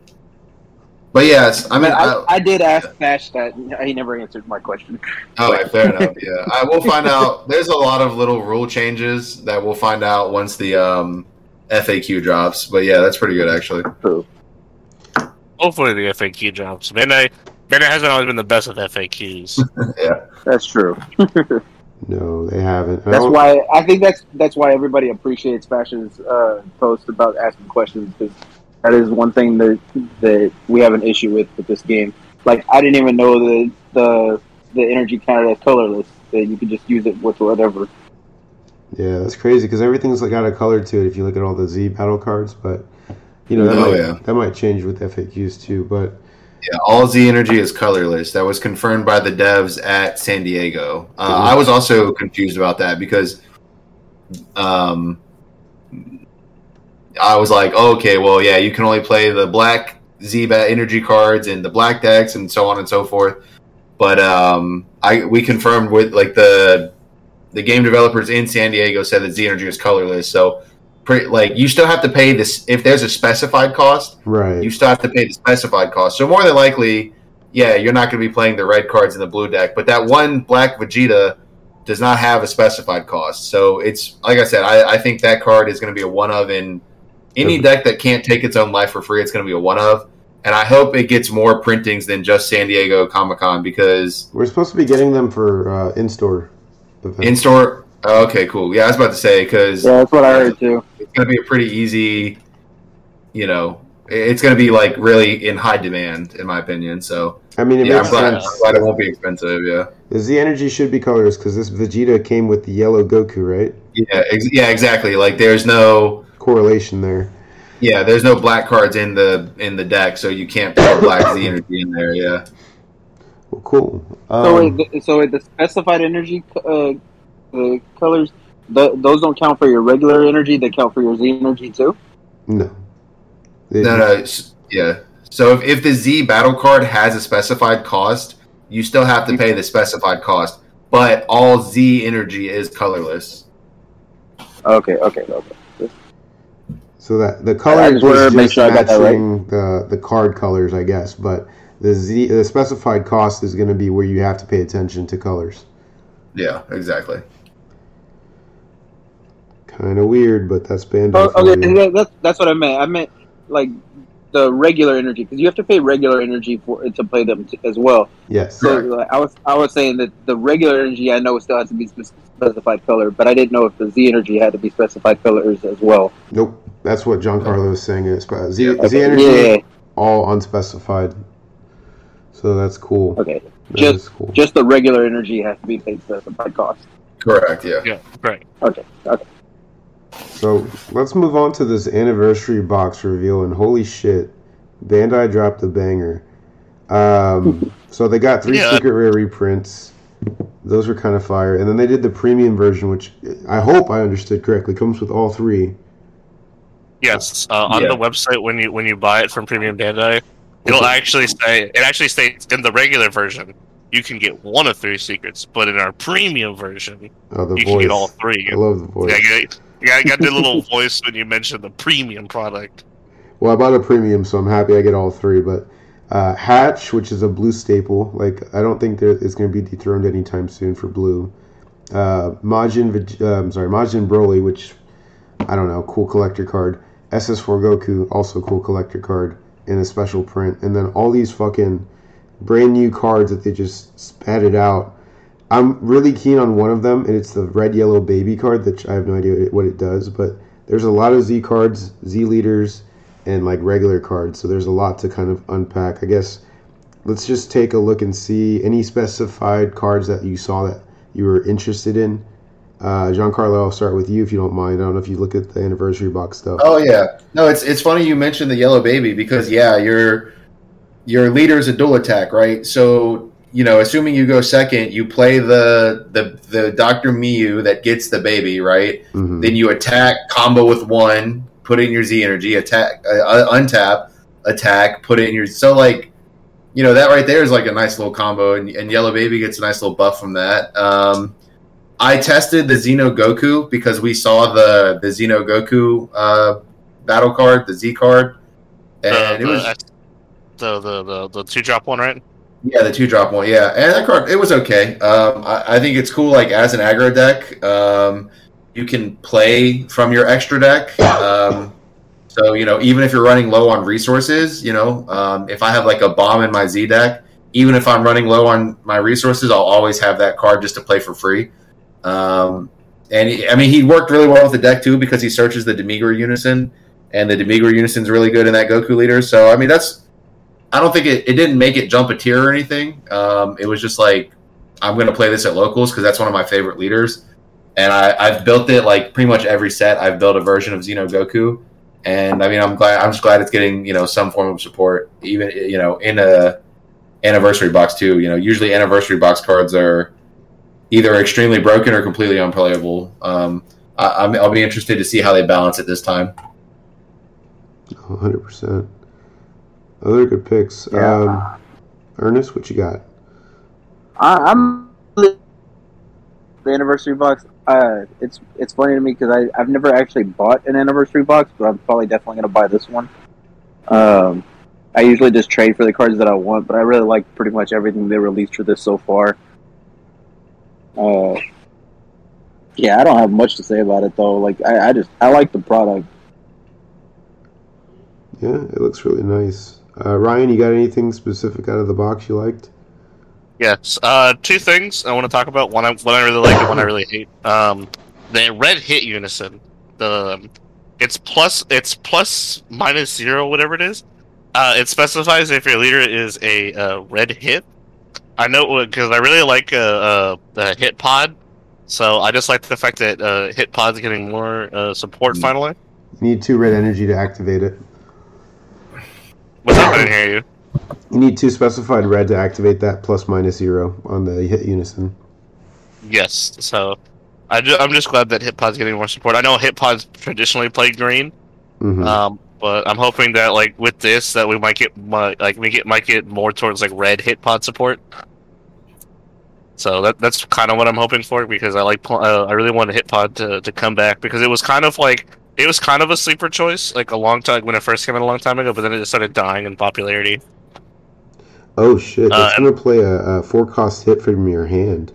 but yes, I mean, I, I, I did ask Fash that he never answered my question. [LAUGHS] all right, fair enough. Yeah, I will find out. There's a lot of little rule changes that we'll find out once the um, FAQ drops. But yeah, that's pretty good actually. True. Hopefully the FAQ drops. Bandai Bandai hasn't always been the best with FAQs. [LAUGHS] Yeah, that's true. [LAUGHS] No, they haven't. That's don't- why I think that's that's why everybody appreciates Fashion's uh, post about asking questions because that is one thing that that we have an issue with with this game. Like I didn't even know the the the energy counter is colorless that you can just use it with whatever. Yeah, that's crazy because everything's like got a color to it if you look at all the Z battle cards. But you know that Oh, might yeah. that might change with FAQs too. But Yeah, all Z energy is colorless. That was confirmed by the devs at San Diego. Uh. I was also confused about that because, um, I was like, oh, okay, well, yeah, you can only play the black Z bat energy cards and the black decks and so on and so forth. But um, I we confirmed with like the the game developers in San Diego said that Z energy is colorless. So, pretty, like, you still have to pay this if there's a specified cost right, you still have to pay the specified cost. So more than likely, yeah, you're not going to be playing the red cards in the blue deck. But that one black Vegeta does not have a specified cost. So it's like I said, I, I think that card is going to be a one of in any deck that can't take its own life for free. It's going to be a one of. And I hope it gets more printings than just San Diego Comic Con because we're supposed to be getting them for uh, in store. in store. Oh, okay, cool. Yeah, I was about to say because Yeah, that's what I heard too. It's going to be a pretty easy, you know, it's going to be like really in high demand, in my opinion. So I mean, it yeah, I'm glad, sense. I'm glad it won't be expensive. Yeah, The Z Energy should be colorless because this Vegeta came with the yellow Goku, right? yeah, ex- yeah, exactly. Like there's no Correlation there. yeah, there's no black cards in the in the deck, so you can't put black Z [LAUGHS] energy in there. Yeah, Well, cool. So, Um, wait, so wait, the specified energy uh, the colors, th- those don't count for your regular energy. They count for your Z energy too. no. They- no, no, yeah. So if, if the Z battle card has a specified cost, you still have to pay the specified cost. But all Z energy is colorless. Okay, okay, okay. So that the I colors just wanted was to make just sure I got that right. matching the the card colors, I guess. But the Z the specified cost is going to be where you have to pay attention to colors. Yeah, exactly. Kind of weird, but that's Bandai. Oh, for okay, you. that's that's what I meant. I meant like the regular energy because you have to pay regular energy for to play them t- as well. Yes. So Correct. like, I was I was saying that the regular energy I know still has to be specified color, but I didn't know if the Z energy had to be specified colors as well. Nope. That's what John Giancarlo is saying. Is Z, Z energy yeah, all unspecified. So that's cool. okay. That Just cool. just the regular energy has to be paid specified cost. Correct. Yeah. Yeah, right. Okay, okay. So let's move on to this anniversary box reveal, and holy shit, Bandai dropped a banger. Um, [LAUGHS] so they got three Yeah. secret rare reprints. Those were kind of fire, and then they did the premium version, which I hope I understood correctly. Comes with all three. Yes, uh, on Yeah. the website when you when you buy it from Premium Bandai, it'll actually say it actually states in the regular version you can get one of three secrets, but in our premium version Oh, the you can get all three. I love the voice. Yeah, got, you got, the little [LAUGHS] voice when you mentioned the premium product. Well, I bought a premium, so I'm happy I get all three. But uh, Hatch, which is a blue staple, like I don't think there, it's going to be dethroned anytime soon for blue. Uh, Majin, uh, I'm sorry, Majin Broly, which I don't know, cool collector card. SS4 Goku, also cool collector card in a special print, and then all these fucking brand new cards that they just spatted out. I'm really keen on one of them, and it's the red yellow baby card, that I have no idea what it does, but there's a lot of Z cards, Z leaders, and like regular cards, so there's a lot to kind of unpack. I guess let's just take a look and see any specified cards that you saw that you were interested in. Uh, Giancarlo, I'll start with you if you don't mind. I don't know if you look at the anniversary box stuff. Oh yeah. No, it's it's funny you mentioned the yellow baby because yeah, your your leader is a dual attack, right? So you know, assuming you go second, you play the the the Doctor Myuu that gets the baby, right? Mhm. Then you attack, combo with one, put in your Z energy, attack, uh, uh, untap, attack, put it in your. So like, you know, that right there is like a nice little combo, and, and Yellow Baby gets a nice little buff from that. Um, I tested the Xeno Goku because we saw the the Xeno Goku uh, battle card, the Z card, and The, it the, was the, the, the, the two drop one, right? Yeah, the two drop one. Yeah, and that card it was okay. Um, I, I think it's cool. Like as an aggro deck, um, you can play from your extra deck. Um, so you know, even if you're running low on resources, you know, um, if I have like a bomb in my Z deck, even if I'm running low on my resources, I'll always have that card just to play for free. Um, and he, I mean, he worked really well with the deck too because he searches the Demigra Unison, and the Demigra Unison's really good in that Goku leader. So I mean, that's I don't think it, it didn't make it jump a tier or anything. Um, it was just like I'm going to play this at locals because that's one of my favorite leaders, and I, I've built it like pretty much every set. I've built a version of Xeno Goku, and I mean I'm glad I'm just glad it's getting you know some form of support, even you know in a anniversary box too. You know usually anniversary box cards are either extremely broken or completely unplayable. Um, I, I'll be interested to see how they balance it this time. 100%. Other good picks. Yeah. Um, Ernest, what you got? I, I'm the anniversary box. Uh, it's it's funny to me because I I've never actually bought an anniversary box, but I'm probably definitely gonna buy this one. Um, I usually just trade for the cards that I want, but I really like pretty much everything they released for this so far. Uh, yeah, I don't have much to say about it though. Like I, I just I like the product. Yeah, it looks really nice. Uh, Ryan, you got anything specific out of the box you liked? Yes. Uh, two things I want to talk about. One, I, one I really like, and one I really hate. Um, the red hit unison. The it's plus it's plus minus zero, whatever it is. Uh, it specifies if your leader is a uh, red hit. I know because I really like uh, uh, the hit pod, so I just like the fact that uh, hit pod's getting more uh, support Mm. finally. You need two red energy to activate it. What's up? I didn't hear you. You need two specified red to activate that plus minus zero on the hit unison. Yes, so I ju- I'm just glad that hit pod's getting more support. I know hit pods traditionally play green, hmm um, but I'm hoping that like with this that we might get mi- like we get might get more towards like red hit pod support. So that that's kind of what I'm hoping for because I like pl- uh, I really want hit pod to, to come back because it was kind of like it was kind of a sleeper choice like a long time when it first came out a long time ago, but then it just started dying in popularity. Oh shit! Uh, That's gonna play a, a four cost hit from your hand.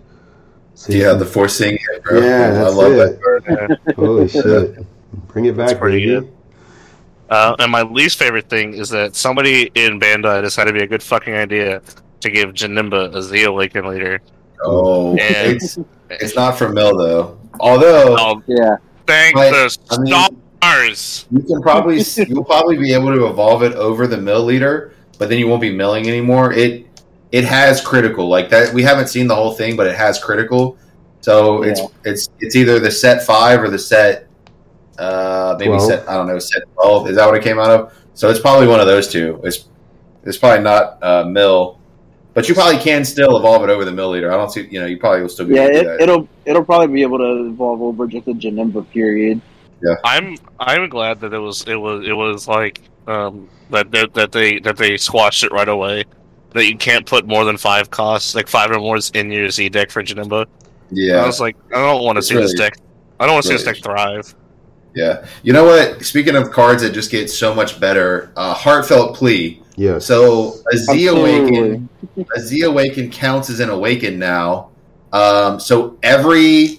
So Yeah, the forcing it, bro. Yeah, I that's love it. that. Yeah. holy [LAUGHS] shit! Bring it back, pretty baby. good. Uh, and my least favorite thing is that somebody in Bandai decided to be a good fucking idea to give Janemba a Z Awaken leader. Oh, And- it's it's not from Mill though. Although Oh, Yeah, thank But, the I mean- stars! you can probably you'll probably be able to evolve it over the mill leader, but then you won't be milling anymore. It it has critical like that. We haven't seen the whole thing, but it has critical. So it's it's it's either the set five or the set uh maybe 12. set I don't know set twelve. Is that what it came out of? So it's probably one of those two. It's it's probably not uh, mill, but you probably can still evolve it over the mill leader. I don't see you know you probably will still be yeah. able to It, do that. it'll it'll probably be able to evolve over just the Janemba period. Yeah, I'm I'm glad that it was it was it was like um that that, that they that they squashed it right away. That you can't put more than five costs, like five or more, is in your Z deck for Janemba. Yeah. I was like, I don't want to It's see this really- deck. I don't want to see this really- deck thrive. Yeah. You know what? Speaking of cards that just get so much better, uh, Heartfelt Plea. Yes. So a Z Absolutely. Awaken, a Z Awaken counts as an Awaken now. Um, so every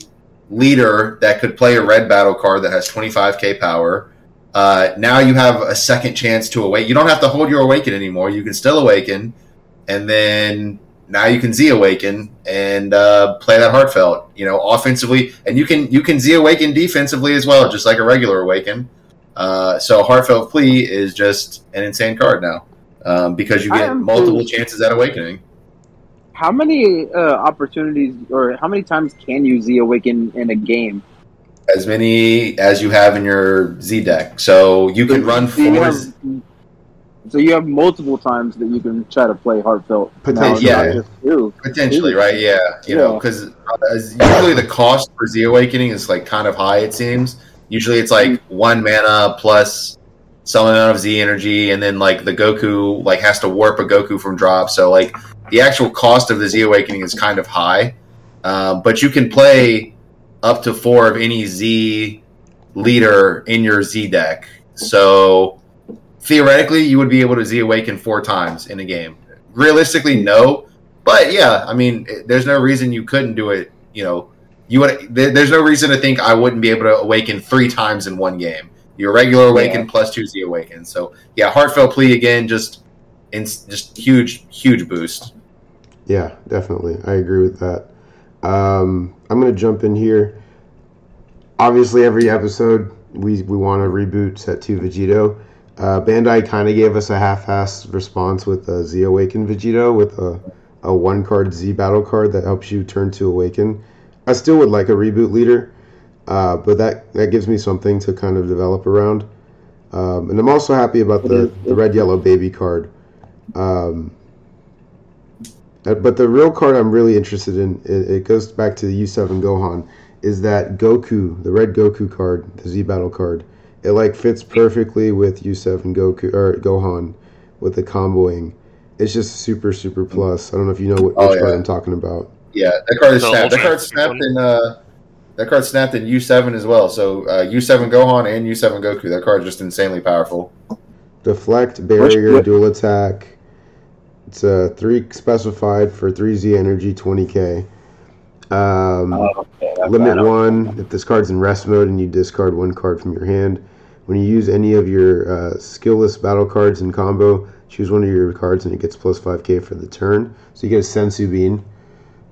leader that could play a red battle card that has 25k power, uh, now you have a second chance to awaken. You don't have to hold your Awaken anymore. You can still Awaken, and then now you can Z Awaken and uh, play that Heartfelt. You know, offensively, and you can you can Z Awaken defensively as well, just like a regular Awaken. Uh, so Heartfelt Plea is just an insane card now um, because you get multiple too. chances at awakening. How many uh, opportunities or how many times can you Z Awaken in a game? As many as you have in your Z deck, so you can run So you four. have, so you have multiple times that you can try to play heartfelt. Potentially. Yeah. just two. Potentially, right? Yeah, you know, because usually the cost for Z Awakening is like kind of high. It seems usually it's like one mana plus some amount of Z energy, and then like the Goku like has to warp a Goku from drop. So like the actual cost of the Z Awakening is kind of high, um, but you can play up to four of any Z leader in your Z deck. So theoretically, you would be able to Z Awaken four times in a game. Realistically, no. But yeah, I mean, there's no reason you couldn't do it. You know, you would. There's no reason to think I wouldn't be able to awaken three times in one game. Your regular awaken Yeah. plus two Z awaken. So yeah, heartfelt plea again. Just, in, just huge, huge boost. Yeah, definitely. I agree with that. Um, I'm going to jump in here. Obviously, every episode we, we want to reboot Set 2 Vegito. Uh, Bandai kind of gave us a half-assed response with a Z Awaken Vegito with a, a one-card Z battle card that helps you turn to Awaken. I still would like a reboot leader, uh, but that, that gives me something to kind of develop around. Um, and I'm also happy about the, the red yellow baby card. Um, uh, but the real card I'm really interested in, it, it goes back to the U7 Gohan, is that Goku, the red Goku card, the Z Battle card. It like fits perfectly with U7 Goku or Gohan with the comboing. It's just super super plus. I don't know if you know what, Oh, which card. I'm talking about. Yeah, that card is The snapped. That card snapped in. Uh, that card snapped in U seven as well. So uh, U seven Gohan and U seven Goku. That card is just insanely powerful. Deflect, barrier, what- dual attack. It's a three specified for three Z energy, 20k. Um, Oh, okay, Limit bad. one, if this card's in rest mode and you discard one card from your hand. When you use any of your uh, skillless battle cards in combo, choose one of your cards and it gets plus 5k for the turn. So you get a Senzu Bean,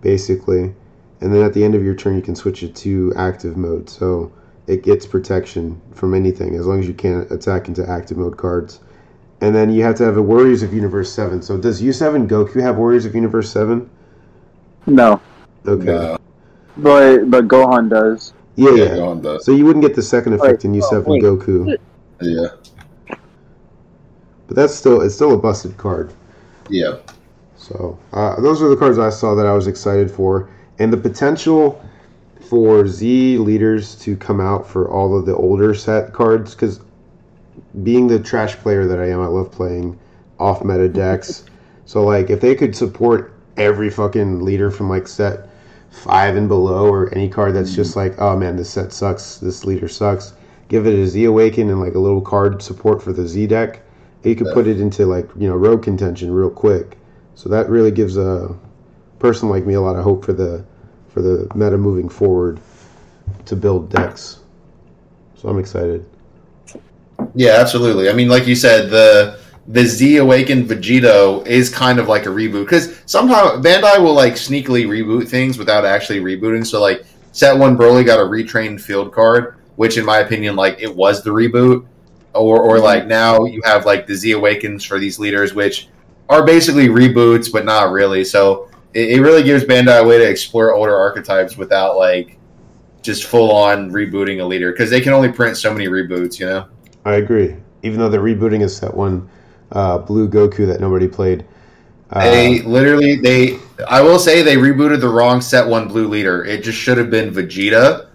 basically. And then at the end of your turn, you can switch it to active mode. So it gets protection from anything as long as you can't attack into active mode cards. and then you have to have a Warriors of Universe Seven. So does U Seven Goku have Warriors of Universe Seven? No, Okay. No. but but Gohan does. Yeah, Yeah, yeah. Gohan does. So you wouldn't get the second effect in U oh, Seven wait. Goku, Yeah. but that's still it's still a busted card. Yeah. So uh, those are the cards I saw that I was excited for, and the potential for Z leaders to come out for all of the older set cards. Because being the trash player that I am, I love playing off meta decks. [LAUGHS] so like, if they could support every fucking leader from like set five and below, or any card that's just mm-hmm. like, oh man, this set sucks, this leader sucks. Give it a Z Awaken and like a little card support for the Z deck. You could Yeah. put it into like you know rogue contention real quick. So that really gives a person like me a lot of hope for the for the meta moving forward to build decks. So I'm excited. Yeah, absolutely. I mean, like you said, the the Z Awakened Vegito is kind of like a reboot because somehow Bandai will like sneakily reboot things without actually rebooting. So like set one Broly got a retrained field card, which in my opinion, like it was the reboot. Or or like now you have like the Z Awakens for these leaders, which are basically reboots, but not really. So it, it really gives Bandai a way to explore older archetypes without like just full on rebooting a leader because they can only print so many reboots, you know. I agree. Even though they're rebooting a set one uh, blue Goku that nobody played. Uh, They literally they I will say they rebooted the wrong set one blue leader. It just should have been Vegeta.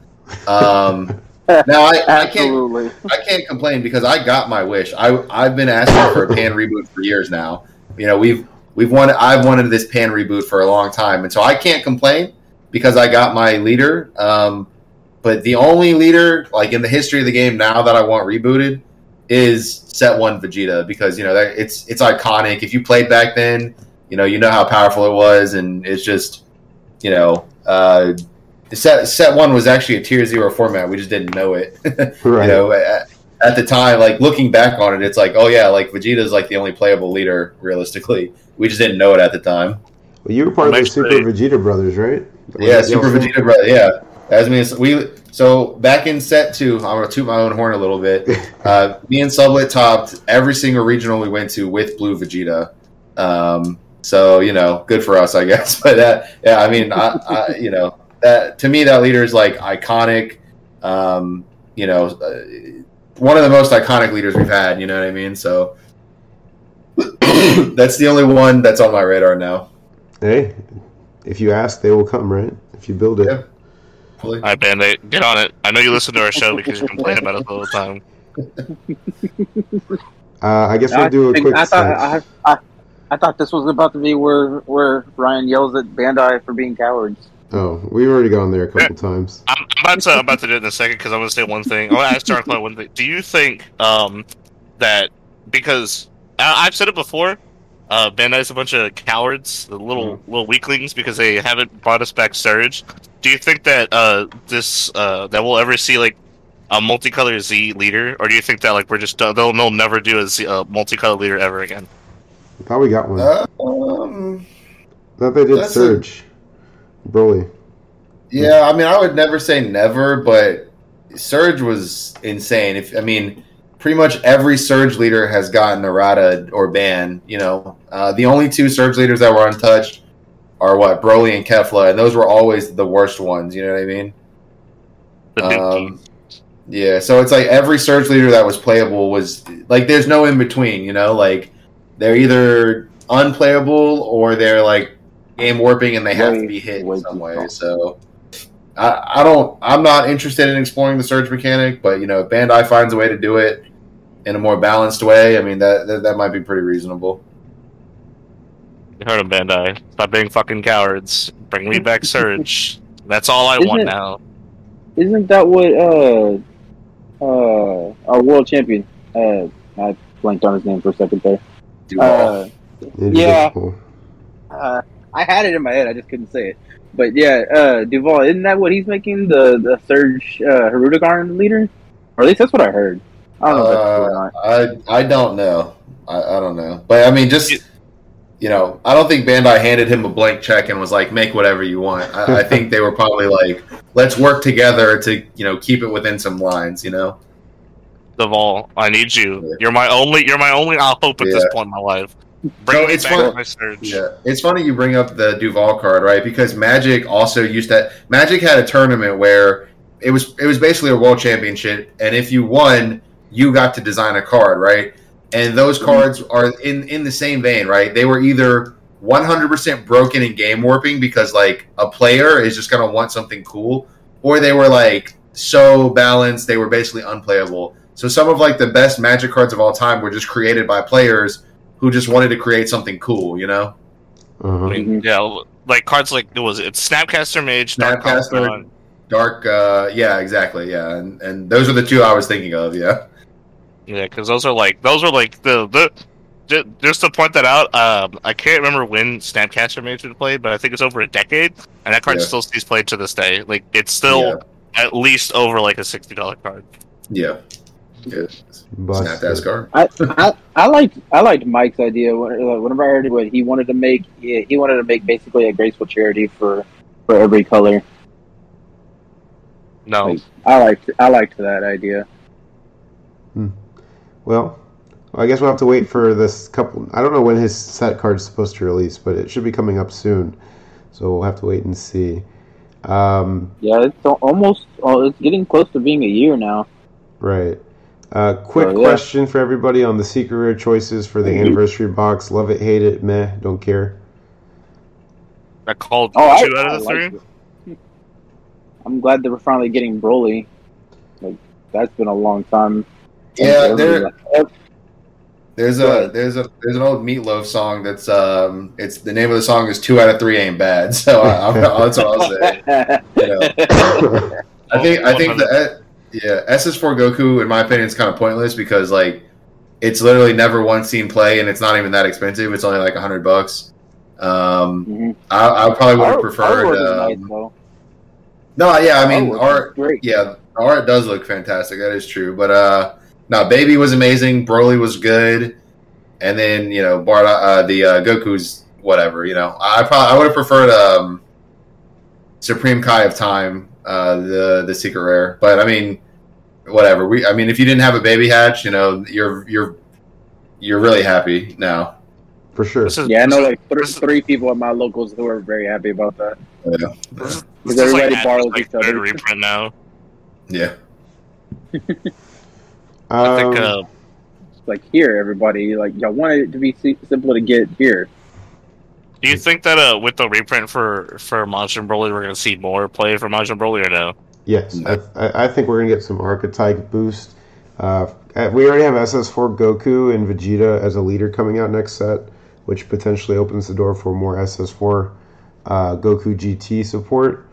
Um [LAUGHS] now I, I can't I can't complain because I got my wish. I I've been asking for a pan reboot for years now. You know, we've we've wanted I've wanted this pan reboot for a long time. And so I can't complain because I got my leader. Um but the only leader like in the history of the game now that I want rebooted is set one Vegeta because you know that it's it's iconic. If you played back then, you know you know how powerful it was, and it's just you know uh, set set one was actually a tier zero format. We just didn't know it. [LAUGHS] right. You know, at, at the time, like looking back on it, it's like oh yeah, like Vegeta's like the only playable leader realistically. We just didn't know it at the time. Well, you were part of the Actually- Super Vegeta brothers, right? Yeah, Super y'all- Vegeta, brother. Yeah, as me, and- we. So back in set two, I'm gonna toot my own horn a little bit. [LAUGHS] Uh, me and Sublett topped every single regional we went to with Blue Vegeta. Um, so you know, good for us, I guess. [LAUGHS] But uh, yeah, I mean, I, I, you know, that to me, that leader is like iconic. Um, you know, uh, one of the most iconic leaders we've had. You know what I mean? So [CLEARS THROAT] that's the only one that's on my radar now. Hey, if you ask, they will come, right? If you build it. Yeah. All right, Band-Aid, get on it. I know you listen to our show because you complain about it all the time. [LAUGHS] Uh, I guess I, we'll do a think- quick. I thought I. I, I thought this was about to be where where Ryan yells at Bandai for being cowards. Oh, we've already gone there a couple times. I'm, I'm about to I'm about to do it in a second because I'm going to say one thing. I want to ask Dark Cloud one thing. Do you think um, that because I, I've said it before, uh, Bandai's a bunch of cowards, the little little weaklings because they haven't brought us back Surge. Do you think that uh, this uh, that we'll ever see like a multicolor Z leader, or do you think that like we're just they'll they'll never do a Z, uh, multicolor leader ever again? I thought we got one. Uh, um, thought they did that's a- Surge. Broly. Yeah, I mean, I would never say never, but Surge was insane. If I mean, pretty much every Surge leader has gotten errata or ban. You know, uh, the only two Surge leaders that were untouched are what Broly and Kefla, and those were always the worst ones. You know what I mean? Um, yeah, so it's like every Surge leader that was playable was like there's no in between. You know, like they're either unplayable or they're like game warping and they have to Way- be hit in some way. strong. So I, I don't. I'm not interested in exploring the surge mechanic, but you know, if Bandai finds a way to do it in a more balanced way, I mean that that, that might be pretty reasonable. You heard him, Bandai. Stop being fucking cowards. Bring me back [LAUGHS] Surge. That's all I Isn't want now. Isn't that what uh uh our world champion uh I blanked on his name for a second there. Uh, Yeah. Uh I had it in my head, I just couldn't say it. But yeah, uh Duval, isn't that what he's making the the Surge uh Hirudegarn leader? Or at least that's what I heard. I don't know if that's true or not. Uh, I I don't know. I, I don't know, but I mean, just you know, I don't think Bandai handed him a blank check and was like, "Make whatever you want." I, I think they were probably like, "Let's work together to you know keep it within some lines." You know. Duval, I need you. You're my only. You're my only hope at this point in my life. Bring So it's back fun- my surge. Yeah, it's funny you bring up the Duval card, right? Because Magic also used that. Magic had a tournament where it was it was basically a world championship, and if you won, you got to design a card, right? And those mm-hmm. cards are in in the same vein, right? They were either 100% broken and game warping because like a player is just gonna want something cool, or they were like so balanced they were basically unplayable. So some of like the best Magic cards of all time were just created by players who just wanted to create something cool, you know? Uh-huh. I mean, yeah, like cards like it was it's Snapcaster Mage, Dark Snapcaster. Confidant. Dark, uh, yeah, exactly, yeah, and and those are the two I was thinking of, yeah. Yeah, because those are like those are like the the. Just to point that out, um, I can't remember when Snapcaster Mage was played, but I think it's over a decade, and that card Yeah. still sees played to this day. Like it's still at least over like a sixty dollar card. Yeah, yeah. Busted. Snap that card. I, I I liked I liked Mike's idea. Whenever I heard what he wanted to make, he, he wanted to make basically a graceful charity for for every color. No, Like, I liked I liked that idea. Well, I guess we'll have to wait for this couple. I don't know when his set card is supposed to release, but it should be coming up soon. So we'll have to wait and see. Um, Yeah, it's almost oh, it's getting close to being a year now. right. Uh, quick Oh, yeah. question for everybody on the secret rare choices for the anniversary box. Love it, hate it, meh, don't care. I called Oh, I, two out I of the three. liked it. I'm glad that we're finally getting Broly. Like that's been a long time. Yeah, there, there's a there's a there's an old Meatloaf song that's um it's the name of the song is two out of three ain't bad. [LAUGHS] So I, I'm, that's what I'll say. [LAUGHS] You know. [LAUGHS] I think I think the yeah SS4 Goku in my opinion is kind of pointless because like it's literally never once seen play and it's not even that expensive. It's only like a hundred bucks. Um, Mhm. I, I probably would have preferred. is nice, Um, no, yeah, I mean art. Yeah, art does look fantastic. That is true. But uh, no, Baby was amazing. Broly was good, and then you know Bart, uh, the uh, Goku's whatever. You know, I probably I would have preferred um, Supreme Kai of Time, uh, the the secret rare. But I mean, whatever. We I mean, if you didn't have a baby hatch, you know, you're you're you're really happy now. For sure. Is, Yeah, I know like three, is- three people at my locals who are very happy about that. Yeah, This is, Because this is like, everybody Adam's, borrows like each other. reprint now. yeah. I think Um, uh, Like here, everybody like y'all wanted it to be si- simple to get here. Do you think that uh, with the reprint for for Monster Broly, we're gonna see more play for Monster Broly or no? Yes, I, I I think we're gonna get some archetype boost. Uh, uh, we already have SS4 Goku and Vegeta as a leader coming out next set, which potentially opens the door for more SS4 uh, Goku GT support.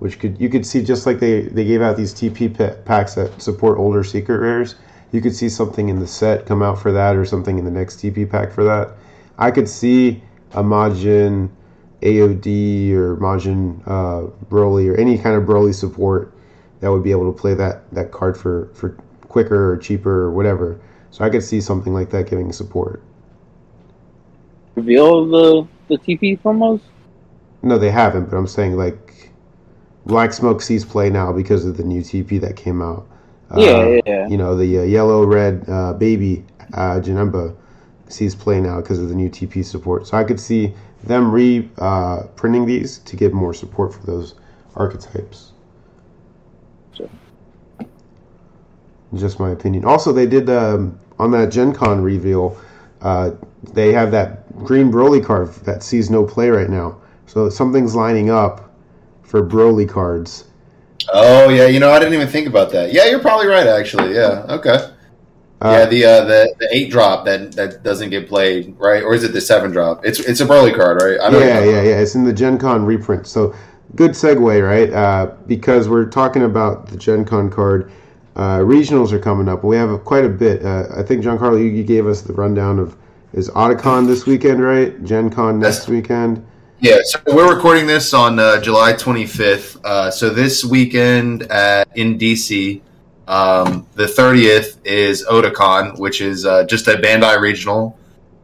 Which could you could see just like they, they gave out these TP packs that support older secret rares. You could see something in the set come out for that, or something in the next TP pack for that. I could see a Majin AOD or Majin uh, Broly or any kind of Broly support that would be able to play that, that card for, for quicker or cheaper or whatever. So I could see something like that getting support. Reveal the the TP promos. No, they haven't, but I'm saying like Black Smoke sees play now because of the new TP that came out. Uh, yeah, yeah. You know, the uh, yellow red uh, baby uh, Janemba sees play now because of the new TP support. So I could see them re uh, printing these to get more support for those archetypes. Sure. Just my opinion. Also, they did um, on that Gen Con reveal. Uh, they have that green Broly card that sees no play right now. So something's lining up for Broly cards. Oh yeah, you know I didn't even think about that. Yeah, you're probably right. Actually, yeah. Okay. Yeah, Uh, the uh, the the eight drop that that doesn't get played, right? Or is it the seven drop? It's it's a Broly card, right? Yeah, yeah, yeah. It's in the Gen Con reprint. So good segue, right? Uh, because we're talking about the Gen Con card. Uh, regionals are coming up. We have a, quite a bit. Uh, I think Giancarlo, you, you gave us the rundown of is Otakon this weekend, right? Gen Con next Yes. weekend. Yeah, so we're recording this on uh, July 25th. Uh, so this weekend at, in DC, um, the 30th is Otakon, which is uh, just a Bandai regional.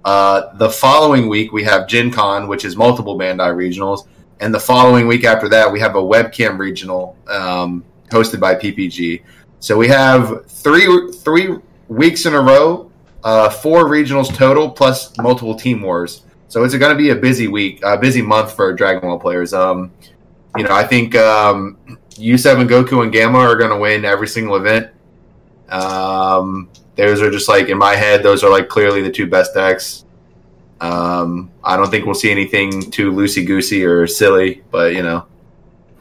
Uh, the following week we have Gen Con, which is multiple Bandai regionals, and the following week after that we have a webcam regional um, hosted by PPG. So we have three three weeks in a row, uh, four regionals total plus multiple team wars. So it's going to be a busy week, a busy month for Dragon Ball players. Um, you know, I think um, U7 Goku and Gamma are going to win every single event. Um, those are just like in my head; those are like clearly the two best decks. Um, I don't think we'll see anything too loosey goosey or silly, but you know.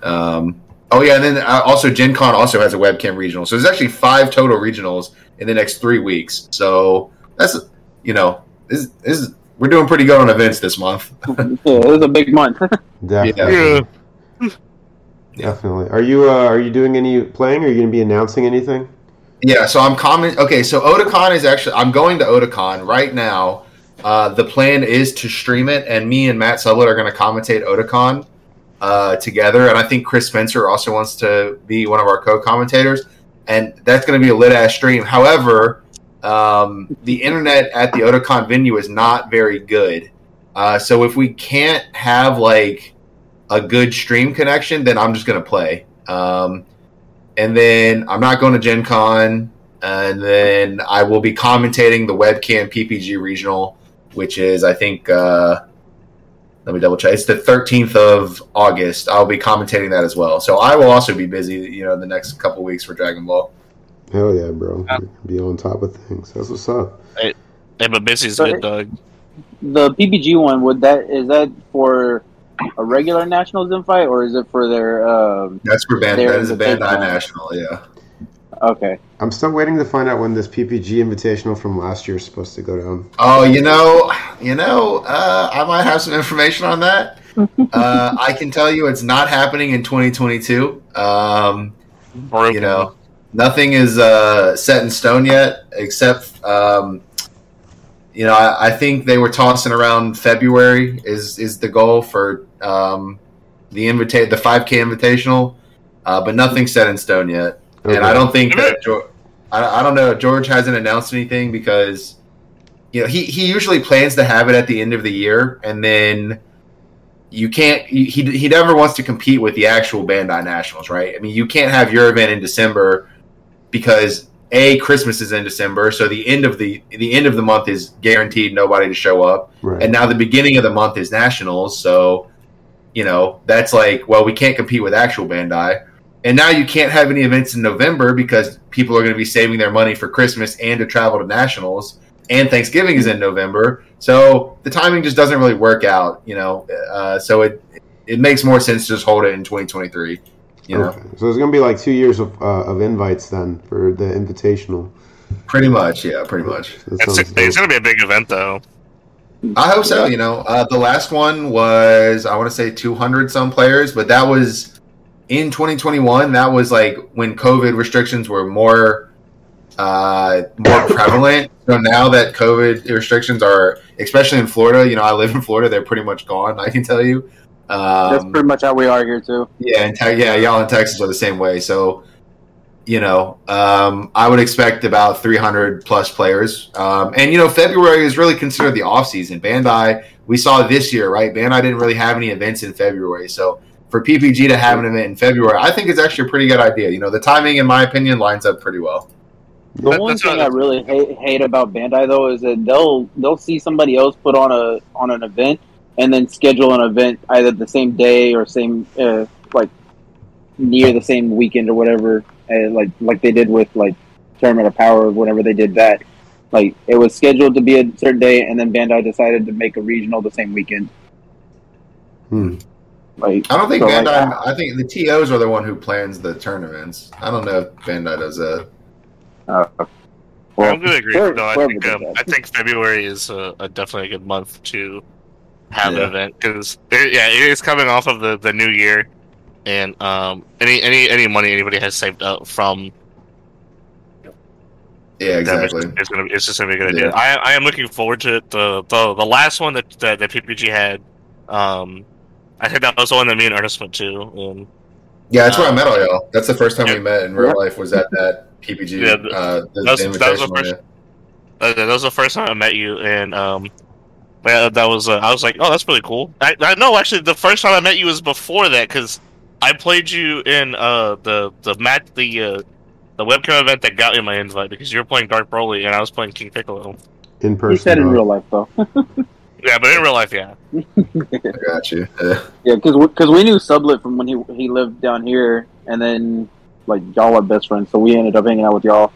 Um, oh yeah, and then uh, also Gen Con also has a webcam regional, so there's actually five total regionals in the next three weeks. So that's you know this, this is we're doing pretty good on events this month. [LAUGHS] yeah, it was a big month. [LAUGHS] Definitely. Definitely. Are you uh, are you doing any playing? Are you going to be announcing anything? Yeah, so I'm comment. Okay, so Otakon is actually I'm going to Otakon right now. Uh, the plan is to stream it, and me and Matt Sublett are going to commentate Otakon uh, together. And I think Chris Spencer also wants to be one of our co-commentators, and that's going to be a lit ass stream. However, um, the internet at the Otakon venue is not very good. Uh, so if we can't have like a good stream connection, then I'm just going to play. Um, and then I'm not going to Gen Con. And then I will be commentating the webcam PPG regional, which is, I think, uh, let me double check. It's the 13th of August. I'll be commentating that as well. So I will also be busy, you know, the next couple weeks for Dragon Ball. Hell yeah, bro. Be on top of things. That's what's up. Hey, but busy's But- good, Doug. the PPG one would that is that for a regular nationals fight, or is it for their? Um, That's for Band. There That is is a a Bandai. National. Yeah. okay, I'm still waiting to find out when this PPG Invitational from last year is supposed to go down. Oh, you know, you know, uh, I might have some information on that. [LAUGHS] uh, I can tell you, it's not happening in 2022. Um, Broken. you know, nothing is uh, set in stone yet, except um, you know, I, I think they were tossing around February is is the goal for um, the invita- the 5K Invitational, uh, but nothing's set in stone yet. And I don't think that George, I, I don't know George hasn't announced anything because you know he, he usually plans to have it at the end of the year and then you can't he, he never wants to compete with the actual Bandai Nationals right I mean you can't have your event in December because a Christmas is in December so the end of the the end of the month is guaranteed nobody to show up Right. and now the beginning of the month is nationals so you know that's like well we can't compete with actual bandai and now you can't have any events in november because people are going to be saving their money for christmas and to travel to nationals and thanksgiving is in november so the timing just doesn't really work out you know uh, so it it makes more sense to just hold it in 2023 you know Okay. So it's gonna be like two years of uh, of invites then for the Invitational. pretty much yeah pretty much It's, it's gonna be a big event though. I hope so. You know, uh, the last one was I want to say 200 some players, but that was in 2021. That was like when COVID restrictions were more uh, more prevalent. So now that COVID restrictions are, especially in Florida, you know, I live in Florida, they're pretty much gone. I can tell you. that's Um, pretty much how we are here too. yeah, and te- yeah, y'all in Texas are the same way. So, you know, um, I would expect about 300 plus players. Um, and you know, February is really considered the off season. Bandai, we saw this year, right? Bandai didn't really have any events in February, so for PPG to have an event in February, I think it's actually a pretty good idea. You know, the timing, in my opinion, lines up pretty well. The That- one thing I really hate, hate about Bandai though is that they'll they'll see somebody else put on a on an event and then schedule an event either the same day or same uh, like near the same weekend or whatever, uh, like like they did with like Tournament of Power whenever they did that. Like it was scheduled to be a certain day, and then Bandai decided to make a regional the same weekend. Hmm. Like I don't think So, like, Bandai. I think the TOs are the one who plans the tournaments. I don't know if Bandai does that. uh, well, I'm gonna agree. whoever- though. I think um. I think February is a, a definitely a good month to have Yeah. an event because yeah, it is coming off of the, the new year, and um, any any any money anybody has saved up from Yeah, exactly. is gonna be, it's just gonna be a good idea. Yeah. I I am looking forward to it. The the the last one that that, that PPG had, um, I think that was the one that me and Ernest went to. And Yeah, that's where I Um, met all y'all. That's the first time we met in real life. Was at that PPG. Yeah, uh, the, that's- the that was the first- Uh, that was the first time I met you, and um, yeah, that was uh, I was like, oh, that's really cool. I, I no, actually, the first time I met you was before that because I played you in uh the the mat the uh the webcam event that got me my invite because you were playing Dark Broly and I was playing King Piccolo. In person. He person. said in though. real life though. [LAUGHS] Yeah, but in real life, yeah. [LAUGHS] I got you. [LAUGHS] Yeah. yeah, because because we knew Sublett from when he he lived down here, and then like y'all are best friends, so we ended up hanging out with y'all.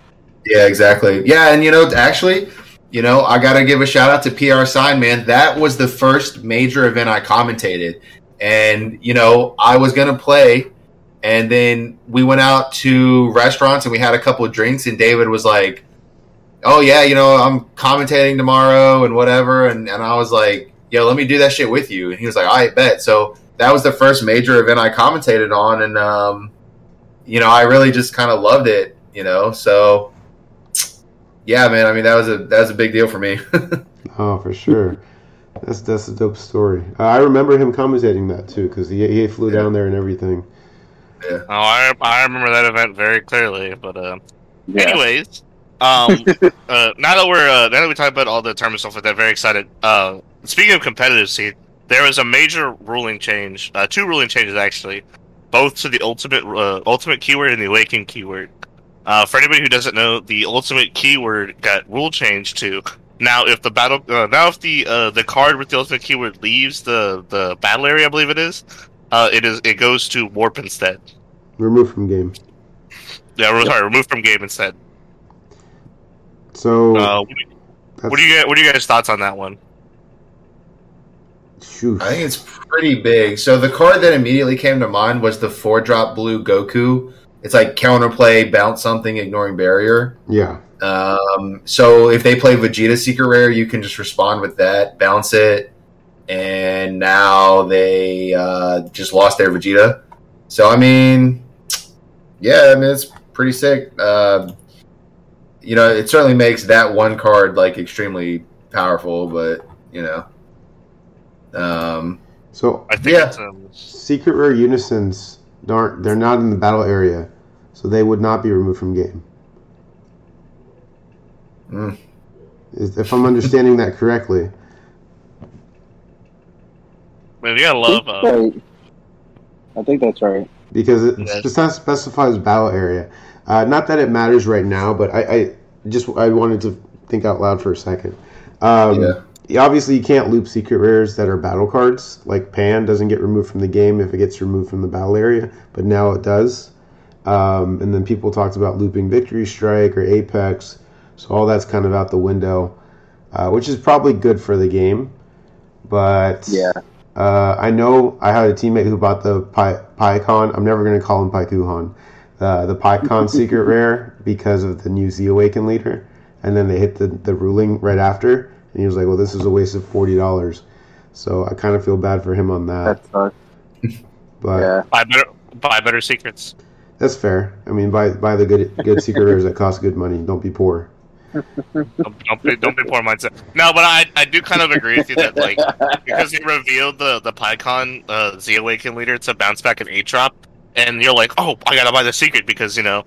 Yeah, exactly. Yeah, and you know, actually, you know, I got to give a shout out to PR Sign, man. That was the first major event I commentated. And, you know, I was to play, and then we went out to restaurants and we had a couple of drinks, and David was like, Oh, yeah, you know, I'm commentating tomorrow and whatever. And, and I was like, Yo, let me do that shit with you. And he was like, I bet. So that was the first major event I commentated on. And, um, you know, I really just kind of loved it, you know, so yeah, man. I mean, that was a that was a big deal for me. [LAUGHS] Oh, for sure. That's that's a dope story. Uh, I remember him commentating that too because he he flew down there and everything. Yeah. Oh, I, I remember that event very clearly. But uh, Yeah. anyways, um, [LAUGHS] uh, now that we're uh, now that we talked about all the terms and stuff like that, very excited. Uh, speaking of competitive scene, there was a major ruling change, uh, two ruling changes actually, both to the ultimate uh, ultimate keyword and the awakening keyword. Uh, for anybody who doesn't know, the ultimate keyword got rule changed to now if the battle uh, now if the uh, the card with the ultimate keyword leaves the the battle area, I believe it is, uh, it is it goes to warp instead. Removed from game. Yeah, re- sorry, removed from game instead. So Uh, what do you- what do you guys, what are you guys thoughts on that one? shoot. I think it's pretty big. So the card that immediately came to mind was the four drop blue Goku. It's like counterplay, bounce something, ignoring barrier. Yeah. Um, so if they play Vegeta Secret Rare, you can just respond with that, bounce it, and now they uh, just lost their Vegeta. So I mean, yeah, I mean it's pretty sick. Uh, you know, it certainly makes that one card like extremely powerful, but you know, um, So I think Yeah. it's um, secret rare unisons aren't they're not in the battle area, so they would not be removed from game. Mm. If I'm understanding that correctly. man, you gotta love uh, Right. I think that's right. because it Yes. spec- specifies battle area. Uh, not that it matters right now, but I, I just I wanted to think out loud for a second. Um, Yeah. Obviously, you can't loop secret rares that are battle cards. Like Pan doesn't get removed from the game if it gets removed from the battle area, but now it does. Um, and then people talked about looping Victory Strike or Apex, so all that's kind of out the window, uh, which is probably good for the game. But Yeah. uh, I know I had a teammate who bought the Pi- Pikkon. I'm never going to call him Paikuhan. Uh, the Pikkon [LAUGHS] secret rare because of the new Z Awaken leader. And then they hit the, the ruling right after. And he was like, well, this is a waste of $40. So I kind of feel bad for him on that. That sucks. [LAUGHS] But Yeah. buy better buy better secrets. that's fair. I mean, buy, buy the good good secret rares that cost good money. Don't be poor. Don't, don't be don't be poor mindset. No, but I I do kind of agree with you that like because they revealed the the Pikkon uh, Z Awaken leader to bounce back an eight drop, and you're like, oh, I gotta buy the secret because you know.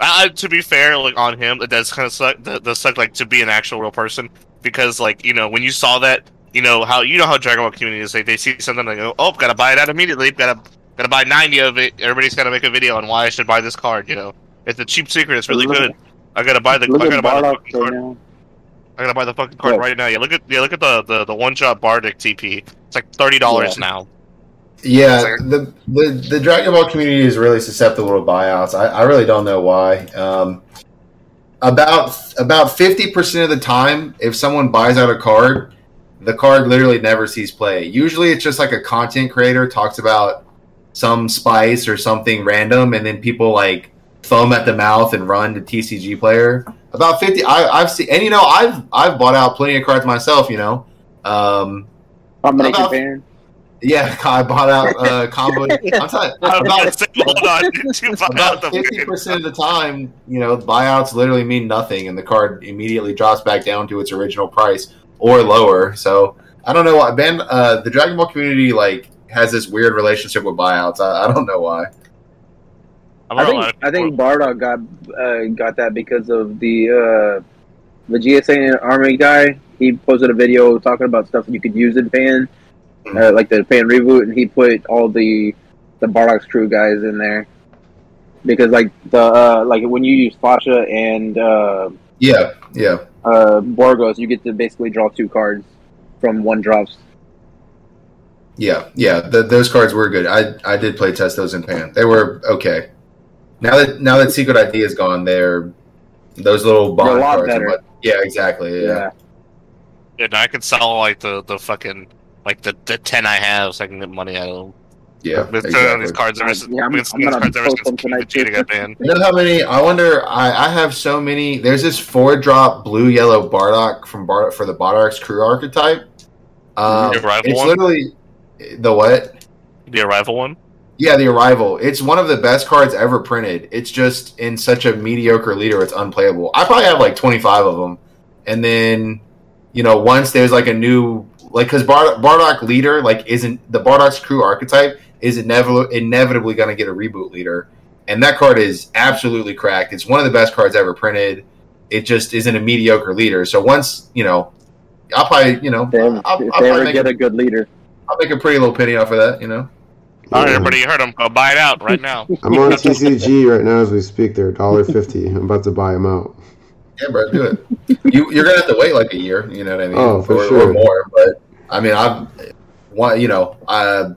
I, to be fair, like on him, it does kind of suck. That does suck, like to be an actual real person, because like you know when you saw that, you know how you know how Dragon Ball community is. Like they see something, they go, oh, gotta buy it out immediately. Gotta gotta buy ninety of it. Everybody's gotta make a video on why I should buy this card. You know, it's a cheap secret. It's really Look- good. I gotta buy the. I gotta buy the fucking card. now. I gotta buy the fucking card Yeah. right now. Yeah, look at yeah, look at the the, the one shot Bardock TP. It's like thirty dollars Yeah. now. Yeah, the, the the Dragon Ball community is really susceptible to buyouts. I, I really don't know why. Um, about about fifty percent of the time, if someone buys out a card, the card literally never sees play. Usually, it's just like a content creator talks about some spice or something random, and then people like foam at the mouth and run to TCG player. About fifty, I, I've seen, and you know, I've I've bought out plenty of cards myself. You know. Um, Combination About- fan. Yeah, [LAUGHS] I bought out uh, [LAUGHS] combo. I'm telling I was about gonna say, hold on, you buy out about fifty percent of the time, you know, buyouts literally mean nothing, and the card immediately drops back down to its original price or lower. So I don't know why. Ben, uh, the Dragon Ball community like has this weird relationship with buyouts. I, I don't know why. I'm I not think lying. I think Bardock got uh, got that because of the uh, the GSA Army guy. He posted a video talking about stuff you could use in Pan, uh, like the Pan reboot, and he put all the the Bardock's crew guys in there. because like the uh, like when you use Fasha and uh, Yeah, yeah. uh, Borgos, you get to basically draw two cards from one drops. Yeah, yeah, th those cards were good. I I did play test those in pan. They were okay. Now that now that secret ID is gone, they're those little They're a bond lot cards. are better. yeah, exactly. Yeah. Yeah. Yeah, now I can sell like the the fucking like the, the ten I have, so I can get money out of them. Yeah, I've been throwing on these exactly. cards ever Yeah, since. I'm- I've been I'm these gonna cards ever post since them tonight, got banned. You know how many? I wonder. I, I have so many. There's this four drop blue yellow Bardock from Bar for the Bardock's crew archetype. Um, The Arrival it's one? literally the what? The arrival one. Yeah, the arrival. It's one of the best cards ever printed. It's just in such a mediocre leader, it's unplayable. I probably have like 25 of them. And then, you know, once there's like a new, like, because Bar- Bardock leader, like, isn't the Bardock's crew archetype is inevitably inevitably going to get a reboot leader. And that card is absolutely cracked. It's one of the best cards ever printed. It just isn't a mediocre leader. So once, you know, I'll probably, you know, If they ever, I'll, I'll probably ever make, get a, a good leader. I'll make a pretty little penny off of that, you know. All right, everybody, you heard them. Go buy it out right now. I'm on [LAUGHS] TCG right now as we speak. They're $1.50. I'm about to buy them out. Yeah, bro, do it. you you're gonna have to wait like a year. You know what I mean? Oh, for or, sure. or more. But I mean, I've one. You know, I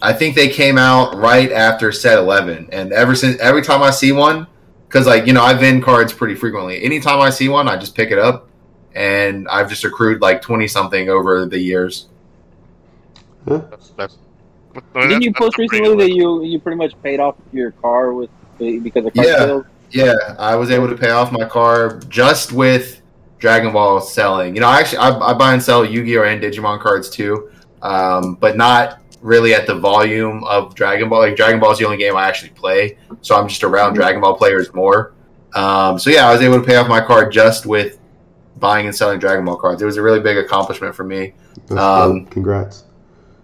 I think they came out right after set eleven, and ever since every time I see one, because like you know I vend cards pretty frequently. Anytime I see one, I just pick it up, and I've just accrued like twenty something over the years. That's, that's, I mean, Didn't you that's- post recently that you you pretty much paid off your car with because of car Yeah. sales? Yeah, I was able to pay off my car just with Dragon Ball selling. You know, I actually I, I buy and sell Yu-Gi-Oh and Digimon cards too, um, but not really at the volume of Dragon Ball. Like Dragon Ball is the only game I actually play, so I'm just around Dragon Ball players more. Um, so yeah, I was able to pay off my card just with buying and selling Dragon Ball cards. It was a really big accomplishment for me Um. Congrats.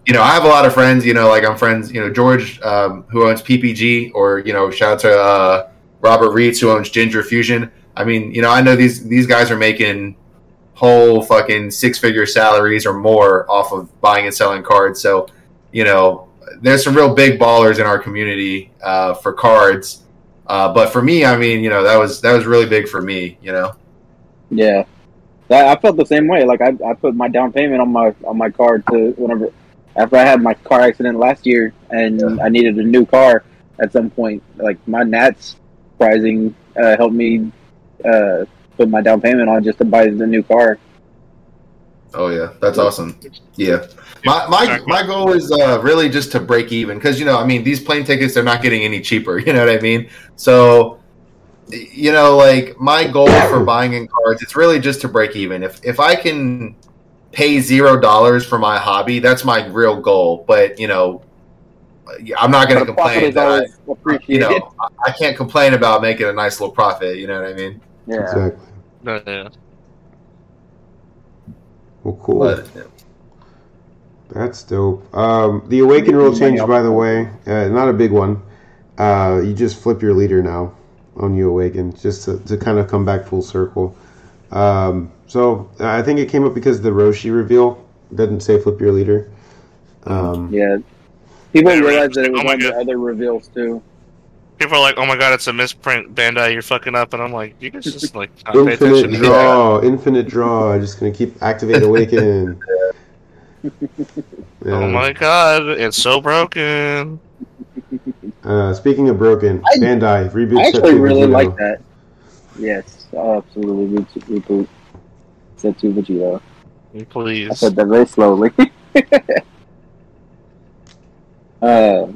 you know, I have a lot of friends. You know, like I'm friends. You know, George, um, who owns PPG, or you know, shout out to uh, Robert Reitz, who owns Ginger Fusion. I mean, you know, I know these these guys are making whole fucking six figure salaries or more off of buying and selling cards. So, you know, there's some real big ballers in our community uh, for cards. Uh, but for me, I mean, you know, that was that was really big for me. You know, Yeah, I felt the same way. Like I, I put my down payment on my on my car to whenever after I had my car accident last year and Yeah. I needed a new car at some point. Like my Nats pricing uh, helped me uh, put my down payment on just to buy the new car. Oh yeah, that's awesome. Yeah, my my, my goal is uh, really just to break even because you know I mean these plane tickets they're not getting any cheaper. [LAUGHS] You know what I mean? So you know like my goal for buying in cards it's really just to break even. If if I can pay zero dollars for my hobby, that's my real goal. But you know. I'm not going to But a profit complain. That I, always you know, I- I can't complain about making a nice little profit. You know what I mean? yeah. Exactly. No, yeah. Well, cool. But That's dope. Um, the awaken rule changed, by the way. Uh, not a big one. Uh, you just flip your leader now on you awaken, just to, to kind of come back full circle. Um, so I think it came up because the Roshi reveal doesn't say flip your leader. Um, Yeah. People Yeah, right. realize that it was Oh my on the other reveals too. People are like, "Oh my god, it's a misprint, Bandai. You're fucking up," and I'm like, "You guys just like not pay Infinite attention." to me." draw, infinite draw. Just gonna keep activate awaken. [LAUGHS] Oh my god, it's so broken. Uh, speaking of broken, I- Bandai reboot. I actually two really Vegito. like that. Yes, absolutely. Reboot. reboot. Set to Vegeta. I Please. said that very slowly. [LAUGHS] uh,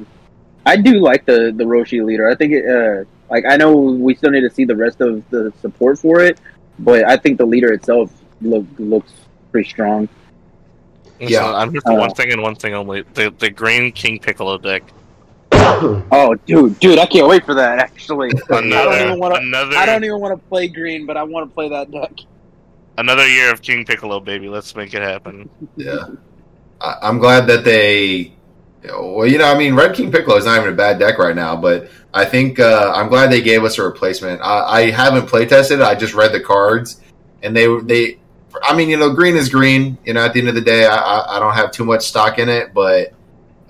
I do like the the Roshi leader. I think it. Uh, like I know we still need to see the rest of the support for it, but I think the leader itself look looks pretty strong. Listen, Yeah. I'm here for Uh, one thing and one thing only: the the Green King Piccolo deck. [COUGHS] Oh, dude, dude, I can't wait for that. Actually, I Another, don't even want to. another, I don't even want to play green, but I want to play that deck. another year of King Piccolo, baby. Let's make it happen. Yeah, I, I'm glad that they. Well, you know, I mean, Red King Piccolo is not even a bad deck right now, but I think uh, I'm glad they gave us a replacement. I, I haven't play tested; I just read the cards, and they they. I mean, you know, green is green. You know, at the end of the day, I, I, I don't have too much stock in it, but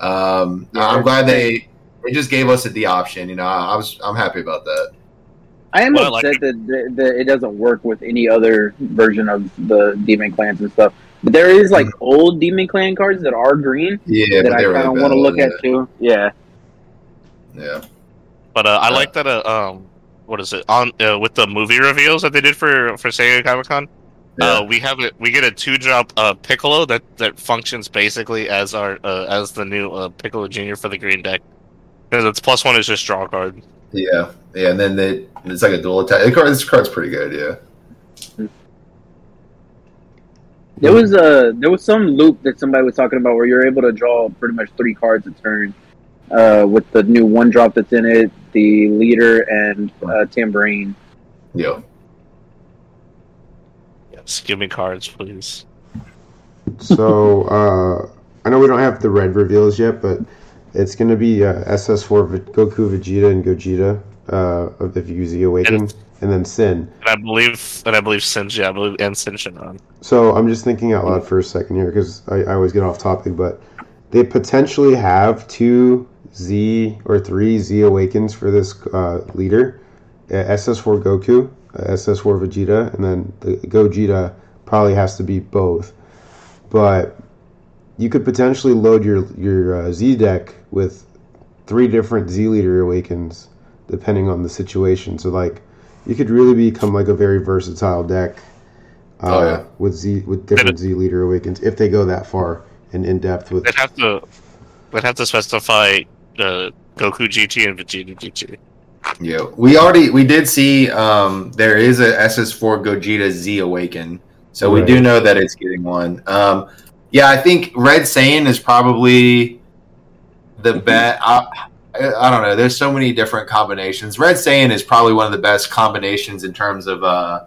um, Yeah, I'm glad they They just gave us the option. You know, I, I was I'm happy about that. I am Well, I like upset that, that, that it doesn't work with any other version of the Demon Clans and stuff. But there is like old Demon Clan cards that are green Yeah, that I they were kind of really want to look yeah. at too. Yeah. Yeah. But uh, I Yeah. like that. Uh, um, what is it on uh, with the movie reveals that they did for for San Diego Comic Con? Yeah. Uh, we have it. We get a two drop uh, Piccolo that that functions basically as our uh, as the new uh, Piccolo Junior for the green deck. Because its plus one is just draw card. Yeah, yeah, and then they, it's like a dual attack. The card, this card's pretty good. Yeah, There was a there was some loop that somebody was talking about where you're able to draw pretty much three cards a turn uh, with the new one drop that's in it, the leader and uh, tambourine. yeah. Yes, give me cards, please. So uh, I know we don't have the red reveals yet, but it's going to be uh, SS4 Goku, Vegeta, and Gogeta uh, of if you use the Awaken, And- and then Sin. And I believe, and I believe Sinja, I believe, and Shinshinan. So I'm just thinking out loud for a second here because I, I always get off topic, but they potentially have two Z or three Z Awakens for this uh, leader uh, SS4 Goku, uh, SS4 Vegeta, and then the Gogeta probably has to be both. But you could potentially load your your uh, Z deck with three different Z leader Awakens depending on the situation. So like you could really become like a very versatile deck uh, Oh, yeah. with Z with different Z leader awakens if they go that far and in depth with. They'd have to, they'd have to specify uh, Goku GT and Vegeta GT. Yeah, we already we did see um there is a SS4 Gogeta Z Awaken, so we do know that it's getting one. Um, yeah, I think Red Saiyan is probably the [LAUGHS] best. I, don't know. There's so many different combinations. Red Saiyan is probably one of the best combinations in terms of uh,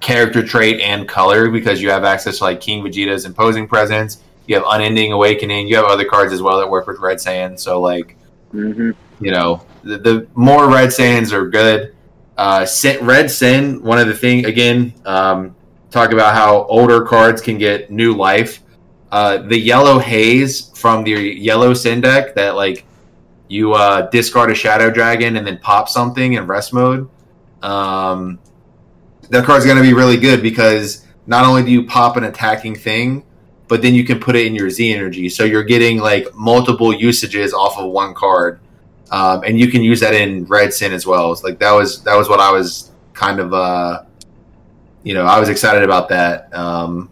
character trait and color because you have access to like King Vegeta's imposing presence. You have Unending Awakening. You have other cards as well that work with Red Saiyan. So like hmm you know, the, the more red Saiyans are good. Uh, red Saiyan, one of the thing again, um, talk about how older cards can get new life. Uh, the yellow haze from the yellow sin deck that like you uh, discard a shadow dragon and then pop something in rest mode. Um, that card's going to be really good because not only do you pop an attacking thing, but then you can put it in your Z energy. So you're getting like multiple usages off of one card um, and you can use that in red Saiyan as well. It's like that was that was what I was kind of uh, you know I was excited about that. Um,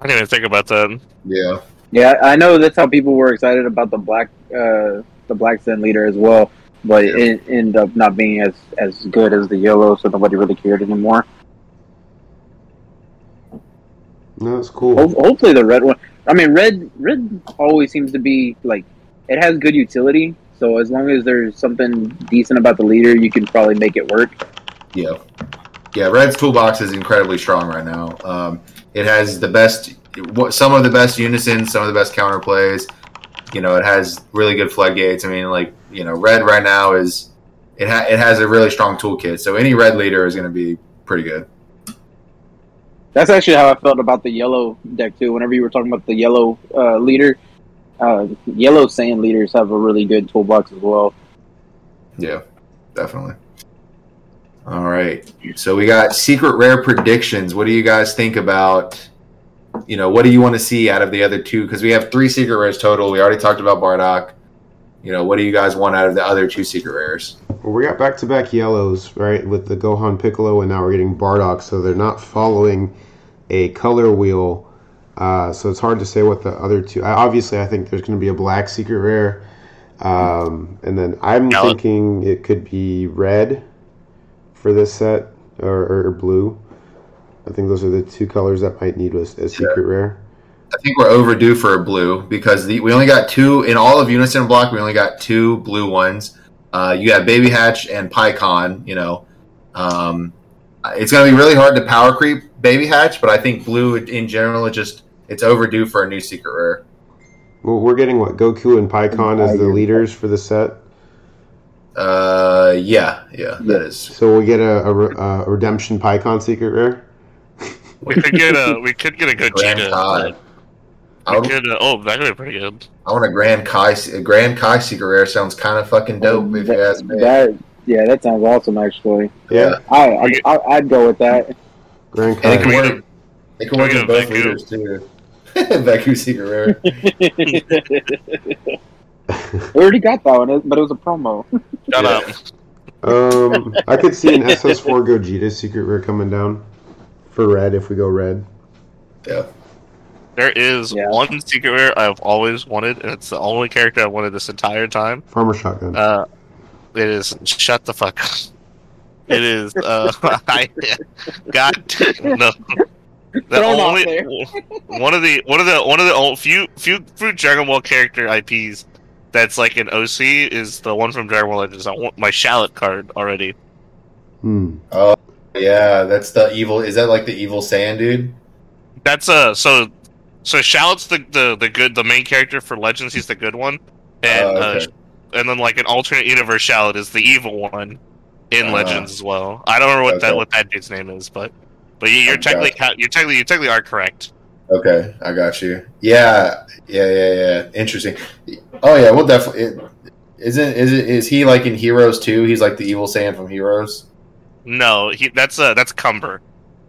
I didn't even think about that. yeah, Yeah, I know that's how people were excited about the black uh, the black Zen leader as well, but Yeah. it ended up not being as as good as the yellow, so nobody really cared anymore. No, it's cool. Ho- hopefully, the red one. I mean, red red always seems to be like it has good utility. So as long as there's something decent about the leader, you can probably make it work. yeah, yeah. Red's toolbox is incredibly strong right now. Um, it has the best, some of the best unison, some of the best counter plays. You know, it has really good floodgates. I mean, like you know, red right now is it ha- it has a really strong toolkit. So any red leader is going to be pretty good. That's actually how I felt about the yellow deck too. Whenever you were talking about the yellow uh, leader, uh, yellow Saiyan leaders have a really good toolbox as well. Yeah, definitely. All right. So we got secret rare predictions. What do you guys think about? You know, what do you want to see out of the other two? Because we have three secret rares total. We already talked about Bardock. You know, what do you guys want out of the other two secret rares? Well, we got back to back yellows, right, with the Gohan Piccolo, and now we're getting Bardock, so they're not following a color wheel. Uh, so it's hard to say what the other two. I, obviously, I think there's going to be a black secret rare, um, and then I'm Yellow. thinking it could be red for this set or, or, or blue. I think those are the two colors that might need a, a secret rare. I think we're overdue for a blue because the, we only got two in all of Unison Block. We only got two blue ones. Uh, you got Baby Hatch and Pikkon. You know, um, it's going to be really hard to power creep Baby Hatch, but I think blue in general is just it's overdue for a new secret rare. Well, we're getting what Goku and Pikkon as the leaders for the set. Uh, yeah, yeah, that is. So we get a, a, a redemption Pikkon secret rare. We could get a we could get a good Grand Gita. Todd. I, would, Good, uh, oh, that could be pretty good. I want a Grand Kai. A Grand Kai secret rare sounds kind of fucking dope. If you that, ask me. that- yeah, that sounds awesome. Actually, Yeah, I, I, I I'd go with that. Grand And it Kai. can we work. get It can work we in both Veku? leaders too. [LAUGHS] Veku secret rare. [LAUGHS] [LAUGHS] we already got that one, but it was a promo. Shut Yeah. up. Um, I could see an SS4 Gogeta secret rare coming down for red if we go red. Yeah. There is Yeah. one secret rare I've always wanted, and it's the only character I wanted this entire time. Farmer shotgun. Uh, it is shut the fuck. up. It is. Uh, [LAUGHS] I, God damn, no. The only [LAUGHS] one of the one of the one of the old, few few few Dragon Ball character IPs that's like an OC is the one from Dragon Ball Legends. I want my Shallot card already. Hmm. Yeah, that's the evil. Is that like the evil Saiyan dude? That's uh so so Shallot's the, the the good the main character for Legends. He's the good one, and Oh, okay. uh, and then like an alternate universe Shallot is the evil one in Uh, Legends as well. I don't remember what that what that dude's name is, but but you- you're Okay. technically ca- you're technically you technically are correct. Okay, I got you. Yeah, yeah, yeah, yeah. Interesting. Oh yeah, we'll definitely. Isn't is it is he like in Heroes too? He's like the evil Saiyan from Heroes. No, he that's uh that's Cumber.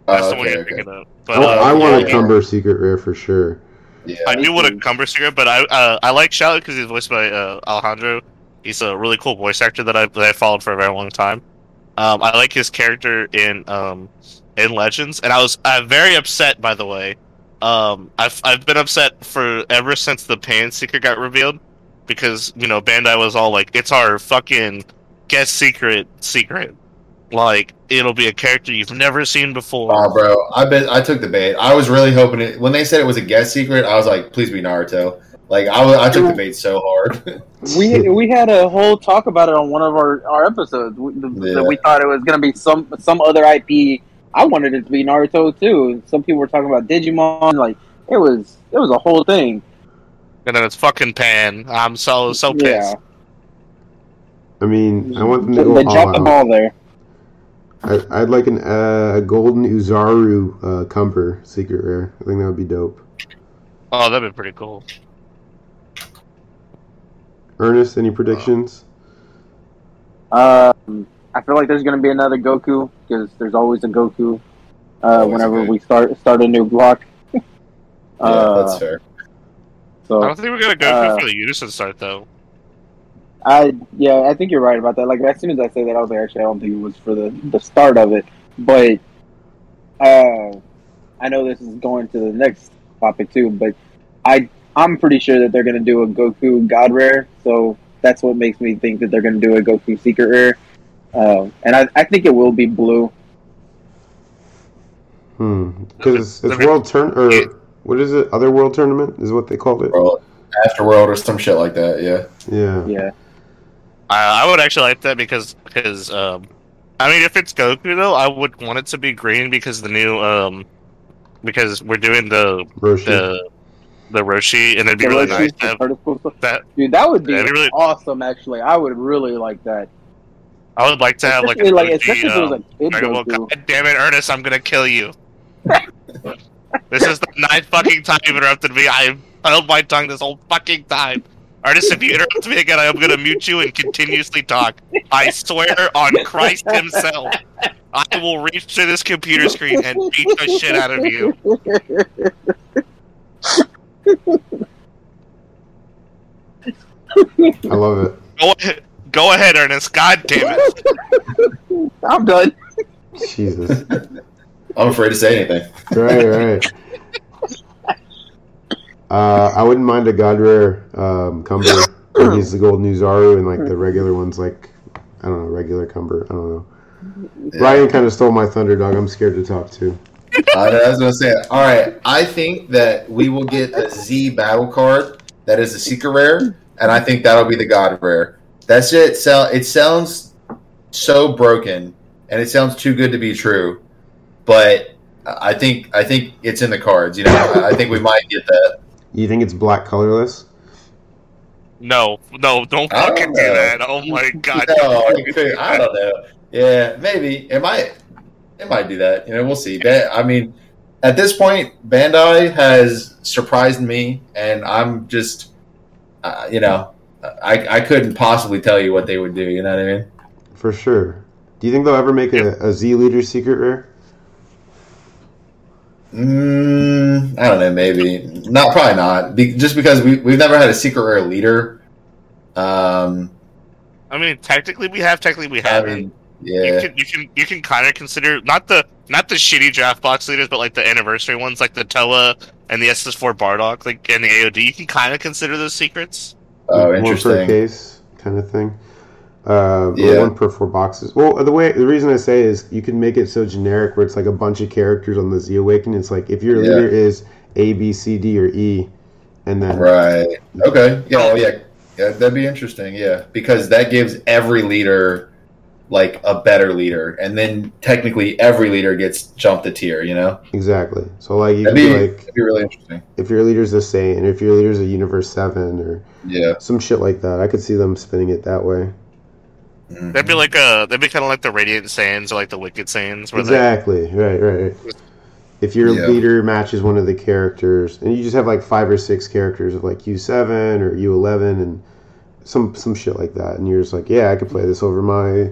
That's Oh, the one you're okay. thinking of. But, Oh, uh, I want yeah, a Cumber secret rare for sure. Yeah, I do want a Cumber secret, but I uh, I like Shallot because he's voiced by uh, Alejandro. He's a really cool voice actor that I that I followed for a very long time. Um, I like his character in um in Legends, and I was I'm very upset by the way. Um, I've I've been upset for ever since the Pan secret got revealed because you know Bandai was all like, it's our fucking guest secret secret. Like it'll be a character you've never seen before. Oh, bro, I bet I took the bait. I was really hoping it when they said it was a guest secret. I was like, please be Naruto. Like I, was, I took the bait so hard. [LAUGHS] We we had a whole talk about it on one of our, our episodes. We, Yeah. that we thought it was gonna be some some other IP. I wanted it to be Naruto too. Some people were talking about Digimon. Like it was it was a whole thing. and then it's fucking Pan. I'm so so pissed. Yeah, I mean, I want them they, to go they all dropped the ball there. I, I'd like an uh, a golden Oozaru uh, Cumber secret rare. I think that would be dope. Oh, that'd be pretty cool. Ernest, any predictions? Um, I feel like there's gonna be another Goku because there's always a Goku. Uh, Always whenever good. we start start a new block. [LAUGHS] yeah, Uh, that's fair. So I don't think we're gonna go Uh, for the unison start though. I yeah, I think you're right about that. Like as soon as I say that, I was like, actually, I don't think it was for the the start of it, but uh, I know this is going to the next topic too. But I I'm pretty sure that they're gonna do a Goku God Rare, so that's what makes me think that they're gonna do a Goku Secret Rare, uh, and I I think it will be blue. Hmm. Because it's, it's world turn or what is it? Other world tournament is what they called it. Bro, Afterworld or some shit like that. Yeah. Yeah. Yeah, I, I would actually like that because because um, I mean, if it's Goku though, I would want it to be green because the new um, because we're doing the Roshi. the the Roshi, and it'd be The really Roshi, nice to have that. dude, that would be be really- awesome. Actually, I would really like that. I would like to have like a Especially, like, Roshi, especially if it was um, a kid Dragon God damn it, Ernest! I'm gonna kill you. [LAUGHS] this is the ninth fucking time you've interrupted me. I've held my tongue this whole fucking time. Ernest, if you interrupt me again, I am gonna mute you and continuously talk. I swear on Christ Himself, I will reach to this computer screen and beat the shit out of you. I love it. Go ahead, go ahead, Ernest. God damn it! I'm done. Jesus. I'm afraid to say anything. right, right. Uh, I wouldn't mind a God Rare um, Cumber. [COUGHS] He's the golden Oozaru, and like the regular ones, like I don't know, regular Cumber. I don't know. Yeah. Ryan kind of stole my thunder, dog. I'm scared to talk too. I, was gonna say, all right. I think that we will get a Z battle card that is a secret rare, and I think that'll be the God rare. That's it. Sell. It sounds so broken, and it sounds too good to be true. But I think I think it's in the cards. You know, I think we might get that. You think it's black colorless? No, no, don't I don't do know. that. Oh my [LAUGHS] god. No, I think- I don't know. Yeah, maybe it might. It might do that. You know, we'll see. That I mean, at this point, Bandai has surprised me, and I'm just, uh, you know, I I couldn't possibly tell you what they would do. You know what I mean? For sure. Do you think they'll ever make a, a Z leader secret rare? Mm, I don't know. Maybe not. Probably not. Be, just because we we've never had a secret rare leader. Um, I mean, technically we have. Technically we haven't. mean, You yeah, can you can you can kind of consider not the not the shitty draft box leaders, but like the anniversary ones, like the Towa and the SS4 Bardock, like and the AOD. You can kind of consider those secrets. oh, One per interesting. case kind of thing. Uh, or Yeah. one per four boxes. Well, the way the reason I say is you can make it so generic where it's like a bunch of characters on the Z Awakening. It's like if your Yeah. leader is A, B, C, D, or E, and then Right. Okay. Yeah. Well, yeah. Yeah. That'd be interesting. Yeah, because that gives every leader like a better leader, and then technically every leader gets jumped a tier. You know, exactly. So like you that'd could be, be like that'd be really interesting. if your leader's a Saint, and if your leader's a Universe Seven, or Yeah. some shit like that. I could see them spinning it that way. Mhm. That'd be like a that'd be kind of like the Radiant Sands or like the Wicked Sands. where they Exactly. Right. Right. right. If your Yeah. leader matches one of the characters, and you just have like five or six characters of like U seven or U eleven and some some shit like that, and you're just like, yeah, I could play this over my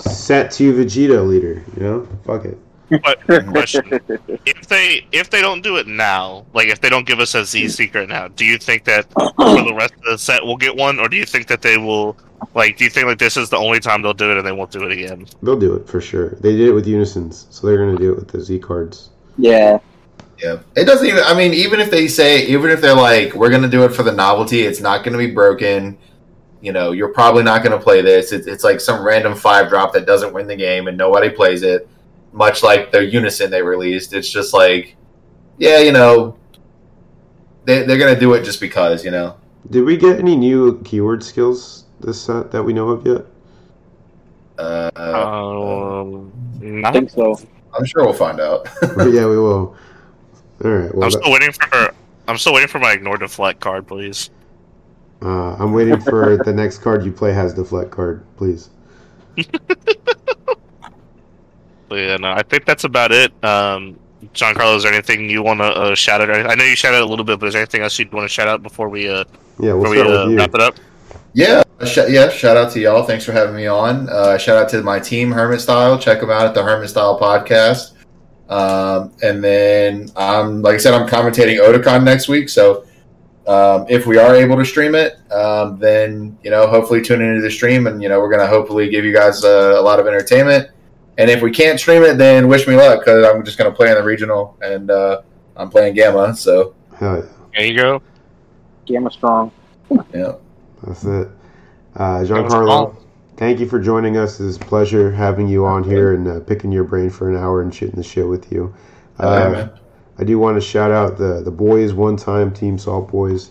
set to Vegeta leader. You know, fuck it. But question: If they if they don't do it now, like if they don't give us a Z secret now, do you think that for the rest of the set we'll get one, or do you think that they will? Like, do you think like this is the only time they'll do it and they won't do it again? They'll do it for sure. They did it with Unisons, so they're gonna do it with the Z cards. Yeah, Yeah. It doesn't even. I mean, even if they say, even if they're like, we're gonna do it for the novelty, it's not gonna be broken. You know, you're probably not gonna play this. It's, it's like some random five drop that doesn't win the game and nobody plays it. Much like the Unison they released, it's just like, yeah, you know, they, they're gonna do it just because, you know. Did we get any new keyword skills this set that we know of yet? Uh, Um, I think so. I'm sure we'll find out. [LAUGHS] yeah, we will. All right. Well, I'm still waiting for. I'm still waiting for my ignore deflect card, please. uh, I'm waiting for the next card you play has deflect card, please. [LAUGHS] But yeah, no, I think that's about it. Um, Carlos, is there anything you want to uh, shout out? I know you shouted out a little bit, but is there anything else you'd want to shout out before we uh, Yeah, we'll before we uh, wrap it up? Yeah, sh- yeah. Shout out to y'all. Thanks for having me on. Uh, shout out to my team, Hermit Style. Check them out at the Hermit Style podcast. Um, and then, um, like I said, I'm commentating Otakon next week. So um, if we are able to stream it, um, then you know, hopefully tune into the stream, and you know, we're gonna hopefully give you guys uh, a lot of entertainment. And if we can't stream it, then wish me luck because I'm just gonna play in the regional, and uh, I'm playing Gamma. So There you go. Gamma strong. yeah. That's it. Uh, Giancarlo, thank you for joining us. It's a pleasure having you on here and uh, picking your brain for an hour and shooting the shit with you. Uh. I do want to shout out the the boys one time Team Salt Boys,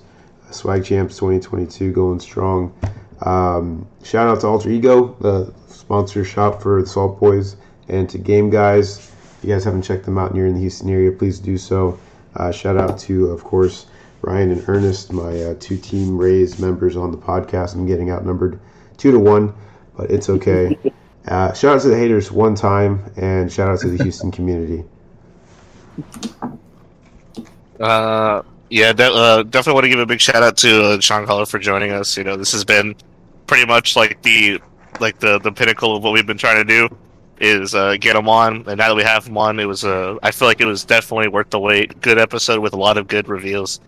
Swag Champs 2022 going strong. Um, shout out to Alter Ego, the sponsor shop for the Salt Boys, and to Game Guys. If you guys haven't checked them out and you're in the Houston area, please do so. Uh, shout out to, of course, Ryan and Ernest, my uh, two Team Rays members on the podcast. I'm getting outnumbered two to one, but it's okay. [LAUGHS] Uh, shout out to the haters one time, and shout out to the Houston [LAUGHS] community. Uh, yeah, de- uh, definitely want to give a big shout out to uh, Giancarlo for joining us. You know, this has been pretty much like the like the the pinnacle of what we've been trying to do is uh, get him on. And now that we have him on, it was uh, I feel like it was definitely worth the wait. Good episode with a lot of good reveals.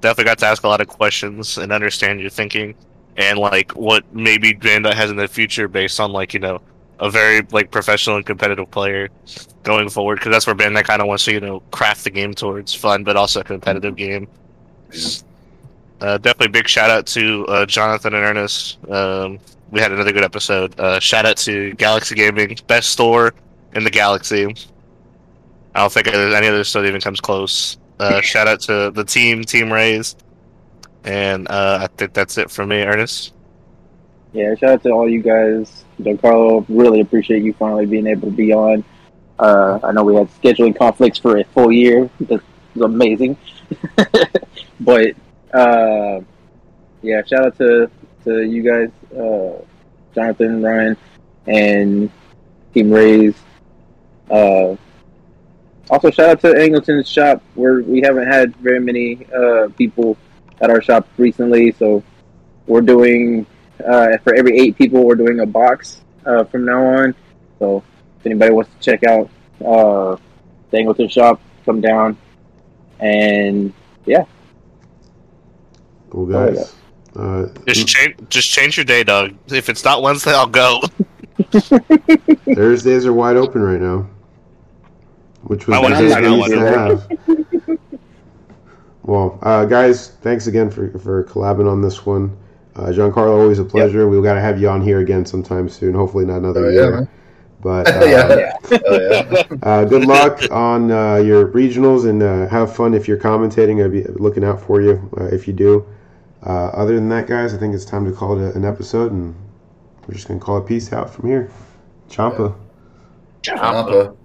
Definitely got to ask a lot of questions and understand your thinking and like what maybe Bandai has in the future based on like you know a very like professional and competitive player going forward because that's where Bandai kind of wants to you know craft the game towards fun but also a competitive game. Uh, definitely big shout out to uh, Jonathan and Ernest. Um, we had another good episode. Uh, shout out to Galaxy Gaming, best store in the galaxy. I don't think there's any other store that even comes close. Uh, shout out to the team, Team Rays, and uh, I think that's it for me, Ernest. Yeah, shout out to all you guys. Giancarlo, really appreciate you finally being able to be on. Uh, I know we had scheduling conflicts for a full year. That was amazing. [LAUGHS] but uh, yeah, shout out to, to you guys, uh, Jonathan, Ryan, and Team Rays. Also shout out to Angleton's shop where we haven't had very many uh, people at our shop recently, so we're doing uh, for every eight people we're doing a box uh, from now on. So if anybody wants to check out uh, the Angleton shop, come down and yeah. Cool guys. Uh, Just change, just change your day, dog. If it's not Wednesday, I'll go. [LAUGHS] [LAUGHS] Thursdays are wide open right now, which was I the wanna day say we that to have. Well, uh, guys, thanks again for for collabing on this one. Uh, Giancarlo, always a pleasure. We've got to have you on here again sometime soon. Hopefully, not another Oh, year. man. But [LAUGHS] uh, yeah. Oh, yeah. uh, good luck on uh, your regionals and uh, have fun if you're commentating. I'll be looking out for you uh, if you do. Uh, other than that, guys, I think it's time to call it a, an episode, and we're just gonna call it peace out from here. Champa. Champa. Champa.